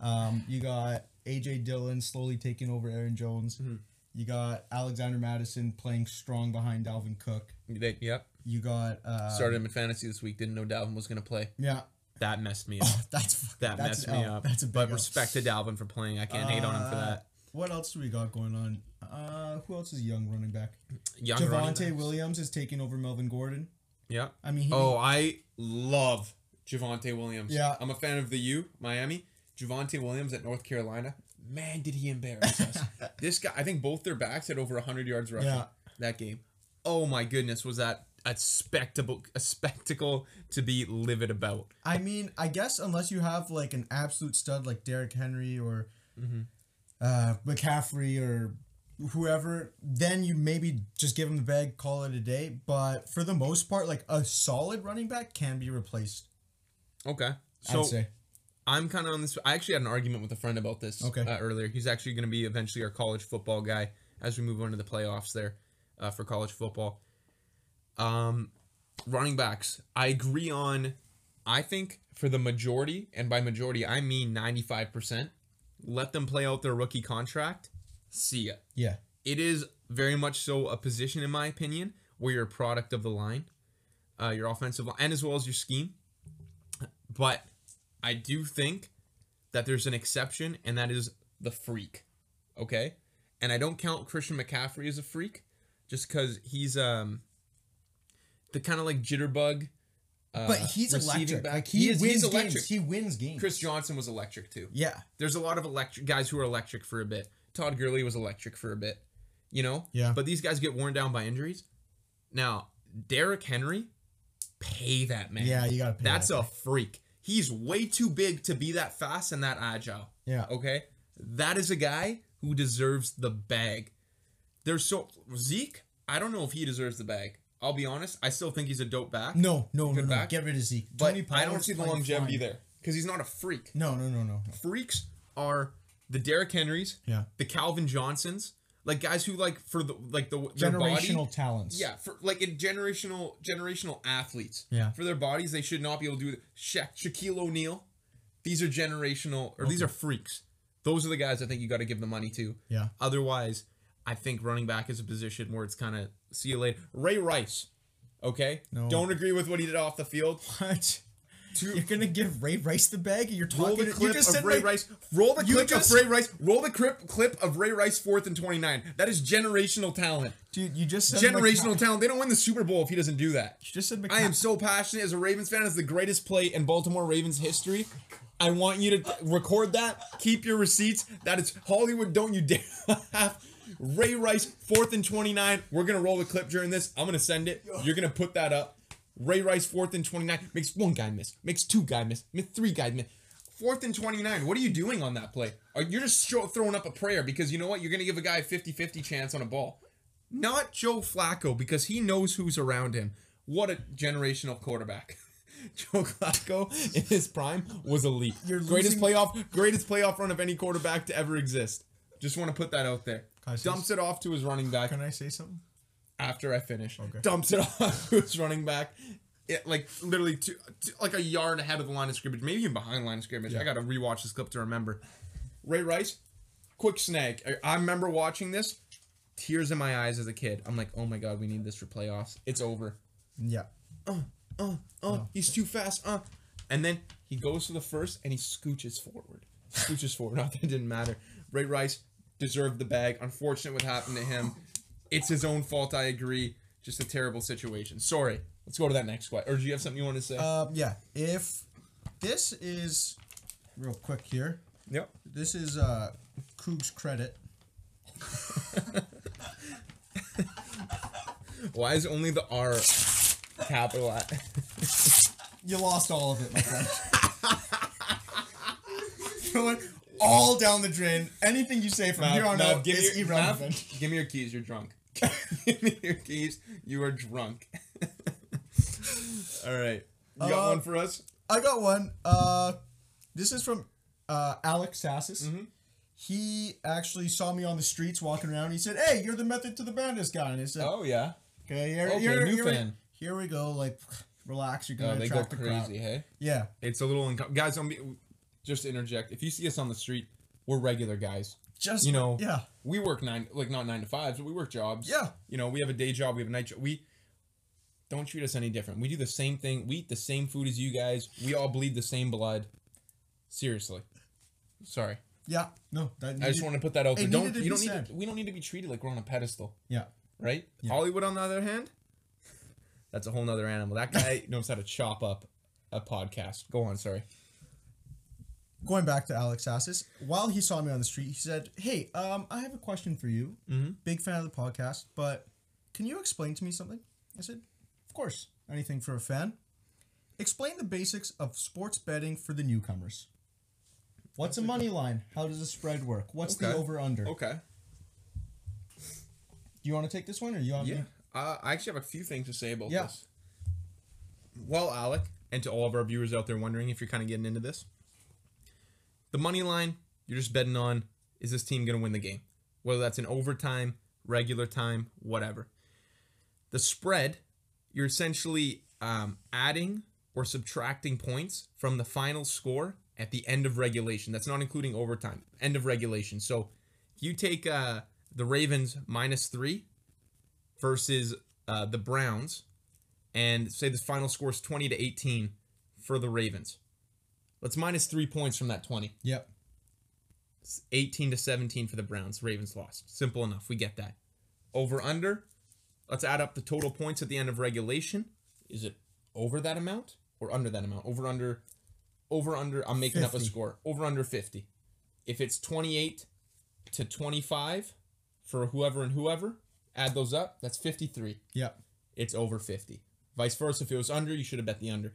Um, you got AJ Dillon slowly taking over Aaron Jones. Mhm. You got Alexander Mattison playing strong behind Dalvin Cook. They, yep. You got uh, Started him in fantasy this week. Didn't know Dalvin was going to play. Yeah, That messed me up. oh, that's That that's messed me L. up. That's a big but L. respect to Dalvin for playing. I can't hate on him for Uh, that. What else do we got going on? Uh, who else is a young running back? Young running Javonte. Williams is taking over Melvin Gordon. Yeah. I mean, he, Oh, I love Javonte Williams. Yeah. I'm a fan of the U, Miami. Javonte Williams at North Carolina. Man, did he embarrass us. this guy, I think both their backs had over 100 yards rushing Yeah. that game. Oh my goodness, was that a spectacle a spectacle to be livid about. I mean, I guess unless you have like an absolute stud like Derrick Henry or Mhm. uh, McCaffrey or whoever, then you maybe just give him the bag, call it a day. But for the most part, like a solid running back can be replaced. Okay. So I'd say. I'm kind of on this. I actually had an argument with a friend about this Okay. uh, earlier. He's actually going to be eventually our college football guy as we move on to the playoffs there uh, for college football. Um, running backs. I agree on. I think for the majority, and by majority I mean 95%, let them play out their rookie contract. See ya. Yeah. It is very much so a position, in my opinion, where you're a product of the line, uh, your offensive line, and as well as your scheme. But I do think that there's an exception, and that is the freak. Okay, and I don't count Christian McCaffrey as a freak, just because he's um the kind of like jitterbug. Uh, But he's electric. back. Like he, is- wins he's games. He wins games. Chris Johnson was electric too Yeah. there's a lot of electric guys who are electric for a bit. Todd Gurley was electric for a bit, you know. Yeah. But these guys get worn down by injuries. Now, Derrick Henry pay that man. Yeah, you gotta pay That's that a freak. He's way too big to be that fast and that agile. Yeah. Okay. That is a guy who deserves the bag. There's so Zeke. I don't know if he deserves the bag. I'll be honest. I still think he's a dope back. No, no, no, no. back. Get rid of Zeke. but Tony I don't see the longevity fine. there because he's not a freak. No, no, no, no. no. Freaks are the Derrick Henrys, Yeah. the Calvin Johnsons, like guys who like for the like the Generational body, talents. Yeah, for like in generational generational athletes. Yeah. For their bodies, they should not be able to do it. Sha- Shaquille O'Neal. These are generational, or these are freaks. Those are the guys I think you got to give the money to. Yeah. Otherwise, I think running back is a position where it's kind of see you later. Ray Rice. Okay. No. Don't agree with what he did off the field. What? Two- You're gonna give Ray Rice the bag? You're talking. Roll the you clip just of said Ray like- Rice. Roll the You clip just- of Ray Rice. Roll the clip clip of Ray Rice fourth and twenty nine. That is generational talent. Dude, you just said Generational talent. They don't win the Super Bowl if he doesn't do that. You just said I am so passionate as a Ravens fan. It's the greatest play in Baltimore Ravens history. I want you to record that. Keep your receipts. That is Hollywood. Don't you dare laugh. Ray Rice, fourth and 29. We're going to roll the clip during this. I'm going to send it. You're going to put that up. Ray Rice, fourth and 29. Makes one guy miss. Makes two guy miss. Makes three guy miss. Fourth and 29. What are you doing on that play? You're just show, throwing up a prayer because you know what? You're going to give a guy a 50 50 chance on a ball. Not Joe Flacco because he knows who's around him. What a generational quarterback. Joe Flacco in his prime was elite. You're greatest losing- playoff, greatest playoff run of any quarterback to ever exist. Just want to put that out there. Dumps it off to his running back Can I say something? after I finish. Okay. Dumps it off to his running back. It, like literally two, two- like a yard ahead of the line of scrimmage, maybe even behind line of scrimmage. I got to rewatch this clip to remember. Ray Rice, quick snag. I, I remember watching this, tears in my eyes as a kid. I'm like, oh my god, we need this for playoffs. It's over. Yeah. Uh, uh, Oh. he's too fast. Uh, and then he goes to the first and he scooches forward. Scooches forward. Not that it didn't matter. Ray Rice deserved the bag. Unfortunate what happened to him. It's his own fault. I agree. Just a terrible situation. Sorry. Let's go to that next question. Or do you have something you want to say? Um. Yeah. If this is real quick here, yep. this is uh Coug's credit. Why is only the R capital? at- You lost all of it, my friend. all down the drain. Anything you say from here on Mav, out give me is your, irrelevant. Mav, give me your keys. You're drunk. give me your keys. You are drunk. All right. You got Uh, one for us? I got one. Uh, this is from uh, Alex Sassis. Mm-hmm. He actually saw me on the streets walking around. He said, "Hey, you're the Method to the Madness guy." And I said, Oh yeah. "Okay, here, Okay, here, new we- fan. here we go. Like, relax. You're gonna Oh, they go attract the crowd." crazy, hey? Yeah, It's a little guys. I'm be- just to interject. If you see us on the street, we're regular guys. just You know, Yeah, we work nine like not nine to fives, but we work jobs. Yeah. You know, we have a day job. We have a night job. We don't treat us any different. We do the same thing. We eat the same food as you guys. We all bleed the same blood. Seriously. Sorry. yeah. No, that I just want to put that out there. Don't you don't need to, we don't need to be treated like we're on a pedestal, Yeah, right? Yeah. Hollywood on the other hand, that's a whole nother animal. That guy knows how to chop up a podcast. Go on, sorry. Going back to Alex Sassis, while he saw me on the street, he said, "Hey, um, I have a question for you. Mhm. Big fan of the podcast, but can you explain to me something?" I said, "Of course. Anything for a fan. Explain the basics of sports betting for the newcomers. What's a money line? How does a spread work? What's the over under? Okay. Do you want to take this one, or you want Yeah. me? Uh, I actually have a few things to say about Yeah. this. Well, Alec, and to all of our viewers out there wondering if you're kind of getting into this, the money line, you're just betting on is this team going to win the game? Whether that's in overtime, regular time, whatever. The spread, you're essentially um, adding or subtracting points from the final score at the end of regulation. That's not including overtime, end of regulation. So if you take uh, the Ravens minus three, versus uh, the Browns, and say the final score is 20 to 18 for the Ravens. Let's minus three points from that 20. Yep. It's 18 to 17 for the Browns. Ravens lost. Simple enough. We get that. Over under. Let's add up the total points at the end of regulation. Is it over that amount or under that amount? Over under. Over under. I'm making up a score. Over under 50. If it's 28 to 25 for whoever and whoever, add those up. That's 53 Yep. it's over 50 Vice versa, if it was under, you should have bet the under.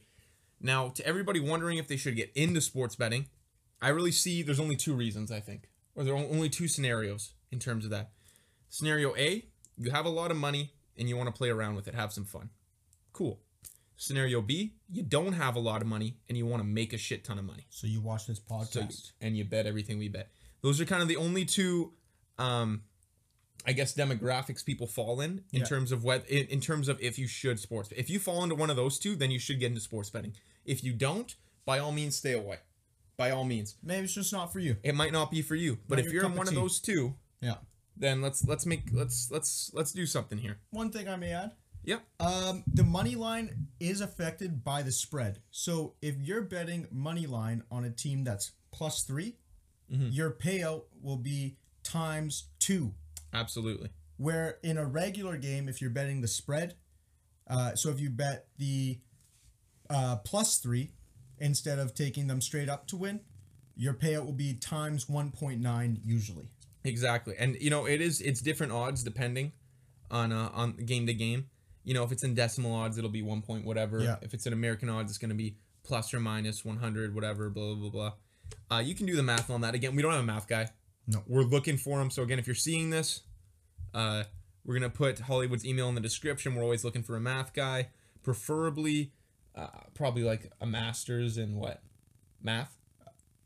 Now, to everybody wondering if they should get into sports betting, I really see there's only two reasons, I think, or there are only two scenarios in terms of that. Scenario A, you have a lot of money and you want to play around with it, have some fun. Cool. Scenario B, you don't have a lot of money and you want to make a shit ton of money. So you watch this So you- podcast. and you bet everything we bet. Those are kind of the only two, um, I guess demographics people fall in in Yeah. terms of what in, in terms of if you should sports. If you fall into one of those two, then you should get into sports betting. If you don't, by all means, stay away. By all means, Maybe it's just not for you. it might not be for you. But Not if your you're in cup of one of those two, Yeah. then let's let's make let's let's let's do something here. One thing I may add. Yep. Um, the money line is affected by the spread. So if you're betting money line on a team that's plus 3 Mm-hmm. your payout will be times two. Absolutely. Where in a regular game, if you're betting the spread, uh, so if you bet the uh, plus three instead of taking them straight up to win, your payout will be times 1.9 usually. Exactly, and you know it is it's different odds depending on uh, on game to game. You know if it's in decimal odds, it'll be one point whatever. Yeah. If it's in American odds, it's going to be plus or minus one hundred whatever. Blah blah blah blah. Uh, you can do the math on that. Again, we don't have a math guy. No. we're looking for him. So again, if you're seeing this, uh, we're gonna put Hollywood's email in the description. We're always looking for a math guy, preferably, uh, probably like a master's in what, math.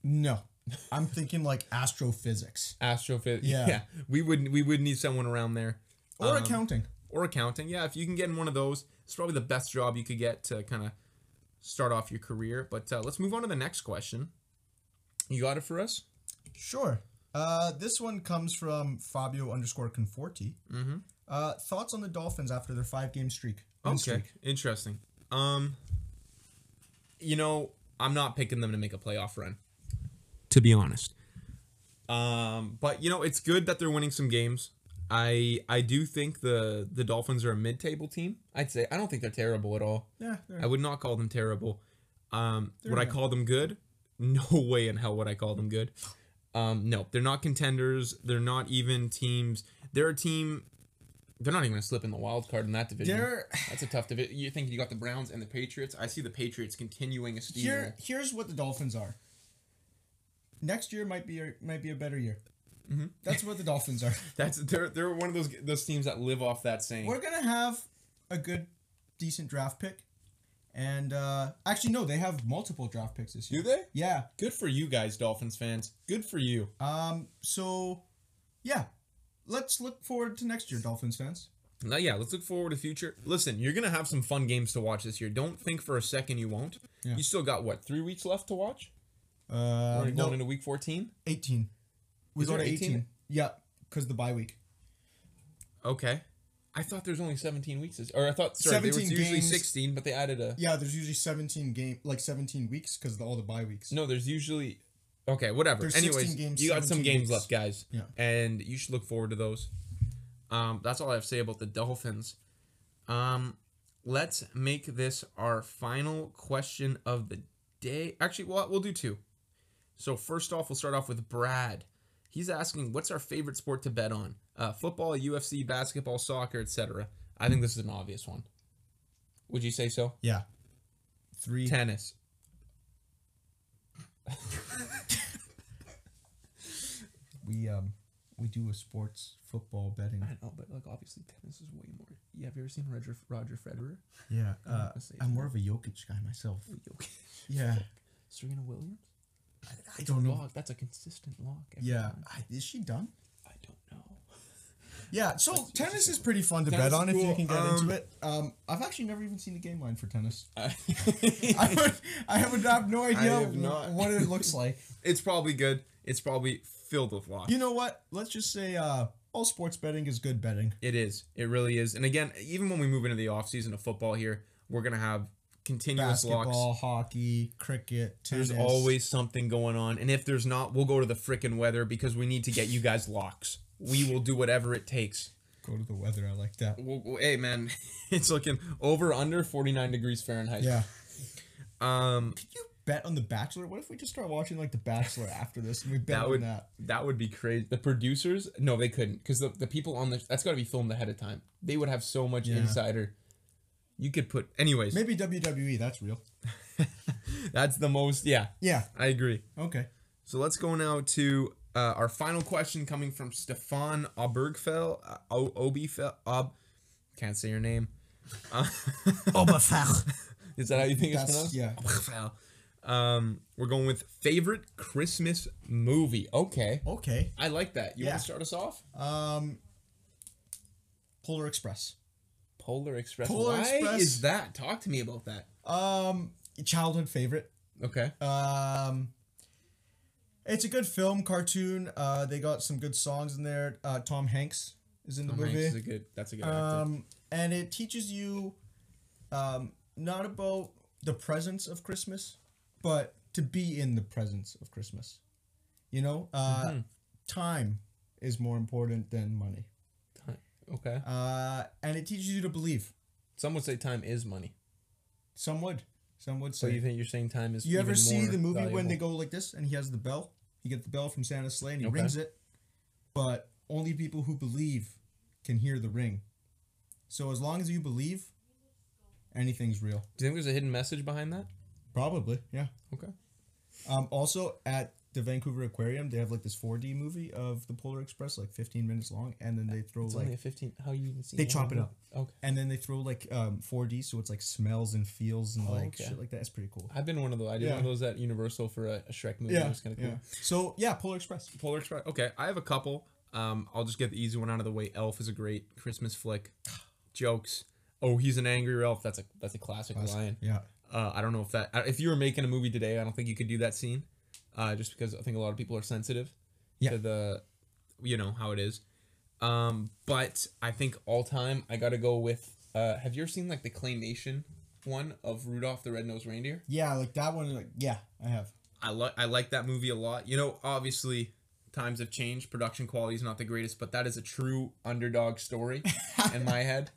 No, I'm thinking like astrophysics Astrophysics. Yeah. yeah, we would we would need someone around there. or Um, accounting. or accounting. Yeah, if you can get in one of those, it's probably the best job you could get to kind of start off your career. But uh, let's move on to the next question. You got it for us? Sure. Uh, this one comes from Fabio underscore Conforti. Mm-hmm. Uh, thoughts on the Dolphins after their five game streak? Okay, streak. interesting. Um, you know, I'm not picking them to make a playoff run, to be honest. Um, but you know, it's good that they're winning some games. I I do think the the Dolphins are a mid-table team. I'd say I don't think they're terrible at all. Yeah. I would not call them terrible. Um, would I call them good? No way in hell would I call them good. Um, no, they're not contenders. They're not even teams. They're a team. They're not even gonna slip in the wild card in that division. They're That's a tough division. You think you got the Browns and the Patriots? I see the Patriots continuing a steamroll. here. Here's what the Dolphins are. Next year might be a, might be a better year. Mhm. That's what the Dolphins are. That's they're they're one of those those teams that live off that saying. We're gonna have a good, decent draft pick, and uh, actually no, they have multiple draft picks this year. Do they? Yeah. Good for you guys, Dolphins fans. Good for you. Um. So, yeah, let's look forward to next year, Dolphins fans. Now, yeah, let's look forward to the future. Listen, you're gonna have some fun games to watch this year. Don't think for a second you won't. Yeah. You still got what three weeks left to watch? Uh, We're no, going into week 14. eighteen. We Is go to 18? 18? Yeah, because the bye week. Okay. I thought there's only 17 weeks. this- Or I thought sorry, there was 17 usually games. 16, but they added a. Yeah, there's usually seventeen game, like seventeen weeks, because all the bye weeks. No, there's usually. Okay, whatever. There's Anyways, games, you got some games weeks. left, guys. Yeah. And you should look forward to those. Um, that's all I have to say about the Dolphins. Um, let's make this our final question of the day. Actually, well, we'll do two. So first off, we'll start off with Brad. He's asking, "What's our favorite sport to bet on? Uh, football, UFC, basketball, soccer, etc." I think this is an obvious one. Would you say so? Yeah. Three. Tennis. We um we do a sports football betting. I know, but like obviously tennis is way more. Yeah, have you ever seen Roger Roger Federer? Yeah. I'm Uh, not gonna say I'm more of a Jokic guy myself. Okay. Yeah. Serena Williams. I don't know. Lock. That's a consistent lock. every Yeah. time. I, is she done? I don't know. Yeah. So That's- tennis is pretty fun to Tennis bet is on if you cool. can get Um, into it. Um, I've actually never even seen a game line for tennis. I would, I would have no idea have not. what it looks like. it's probably good. It's probably filled with locks. You know what? Let's just say uh, all sports betting is good betting. It is. It really is. And again, even when we move into the off season of football here, we're gonna have continuous Basketball, locks. hockey, cricket, tennis. There's always something going on, and if there's not, we'll go to the frickin' weather because we need to get you guys locks. We will do whatever it takes. go to the weather. I like that. Well, well, hey man, it's looking over under 49 degrees Fahrenheit. Yeah. Um, Could you bet on The Bachelor? What if we just start watching like The Bachelor after this and we bet that on would that? that would be crazy. The producers, no, they couldn't because the, the people on the that's got to be filmed ahead of time. They would have so much Yeah. insider. You could put, anyways. Maybe WWE. That's real. That's the most. Yeah, Yeah. I agree. Okay. So let's go now to uh, our final question coming from Stefan Obergfell. Uh, o- Obifel. Ob. Can't say your name. Uh, Oberfach. is that how you think it's That's- pronounced? yeah. Obergfell. Um, we're going with favorite Christmas movie. Okay. Okay. I like that. You Yeah. want to start us off? Um. Polar Express. Polar Express. Polar Why Express. is that? Talk to me about that. Um. Childhood favorite. Okay. Um. It's a good film, cartoon. Uh, they got some good songs in there. Uh, Tom Hanks is in the Tom Hanks movie. is a good. That's a good actor. um, and it teaches you, um, not about the presence of Christmas, but to be in the presence of Christmas. You know, uh, Mhm. time is more important than money. Time. Okay. Uh, and it teaches you to believe. Some would say time is money. Some would, some would So say. you think you're saying time is? you ever see the movie when they go like this and he has the bell? He gets the bell from Santa's sleigh and he Okay. rings it, but only people who believe can hear the ring. So as long as you believe, anything's real. Do you think there's a hidden message behind that? Probably, yeah. Okay. Um, also at the Vancouver Aquarium, they have like this 4D movie of the Polar Express, like 15 minutes long, and then they throw It's like only a 15. How you even see? They chop it up. Okay. and then they throw like um 4D, so it's like smells and feels and Oh, like okay. shit like that. It's pretty cool. I've been one of those. I did Yeah. one of those at Universal for a, a Shrek movie. Yeah. it was kind of cool. yeah. So yeah, Polar Express. Polar Express. Okay, I have a couple. Um, I'll just get the easy one out of the way. Elf is a great Christmas flick. Jokes. Oh, he's an angry elf. That's a that's a classic, line. Yeah. Uh, I don't know if that if you were making a movie today, I don't think you could do that scene. Uh, just because I think a lot of people are sensitive Yeah. to the, you know how it is. Um, but I think all time I gotta go with. Uh, have you ever seen like the claymation one of Rudolph the Red-Nosed Reindeer? Yeah, like that one. Like yeah, I have. I like I like that movie a lot. You know, obviously times have changed. Production quality is not the greatest, but that is a true underdog story in my head.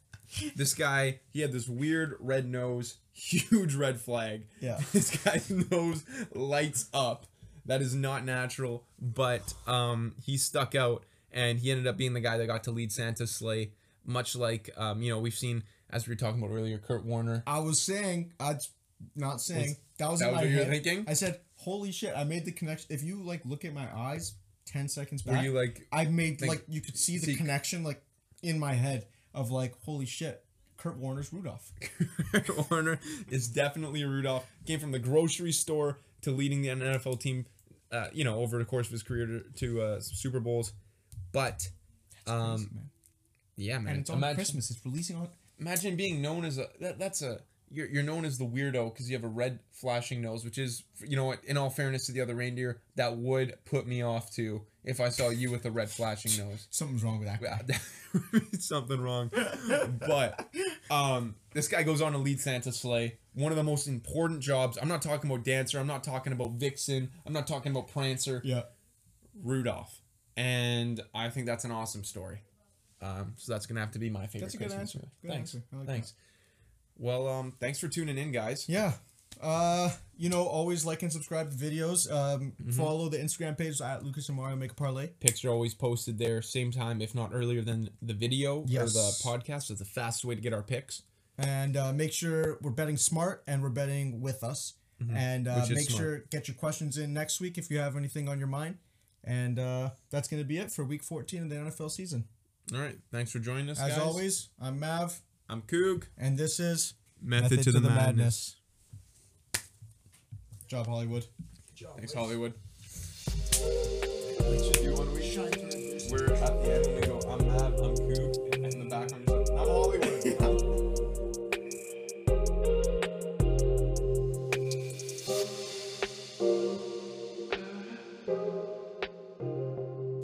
This guy, he had this weird red nose, huge red flag. Yeah. This guy's nose lights up. That is not natural, but um he stuck out and he ended up being the guy that got to lead Santa's sleigh, much like um, you know, we've seen as we were talking about earlier, Kurt Warner. I was saying, I was not saying that was that was my what you were thinking? I said, "Holy shit!" I made the connection. If you like look at my eyes, ten seconds back, Were you like I made think- like you could see the see- connection like in my head of like, "Holy shit!" Kurt Warner's Rudolph. Kurt Warner is definitely a Rudolph. Came from the grocery store to leading the NFL team, uh, you know, over the course of his career to, to uh, Super Bowls. But, um, Crazy, man. yeah, man. And it's on imagine, Christmas. It's releasing on. imagine being known as a that, that's a you're, you're known as the weirdo because you have a red flashing nose, which is you know what. In all fairness to the other reindeer, that would put me off too if I saw you with a red flashing nose. Something's wrong with that. Something wrong. But um, this guy goes on to lead Santa's sleigh. One of the most important jobs. I'm not talking about Dancer. I'm not talking about Vixen. I'm not talking about Prancer. Yeah. Rudolph. And I think that's an awesome story. Um, so that's gonna have to be my favorite. That's a good Christmas answer. Good thanks. answer. Like thanks. Well, um, thanks for tuning in, guys. Yeah. Uh, you know, always like and subscribe to videos. Um, Mm-hmm. follow the Instagram page at Lucas and Mario Make a Parlay. Pics are always posted there, same time, if not earlier than the video Yes. or the podcast. It's the fastest way to get our picks. and uh, make sure we're betting smart and we're betting with us. And uh, Mm-hmm. Which is make smart. sure get your questions in next week if you have anything on your mind. And uh, that's going to be it for Week 14 of the NFL season. All right. Thanks for joining us, As guys. always, I'm Mav, I'm Coug. and this is Method, to, the, madness. Good job, Hollywood. Thanks, Hollywood. We're at the end. We go. I'm Mav. I'm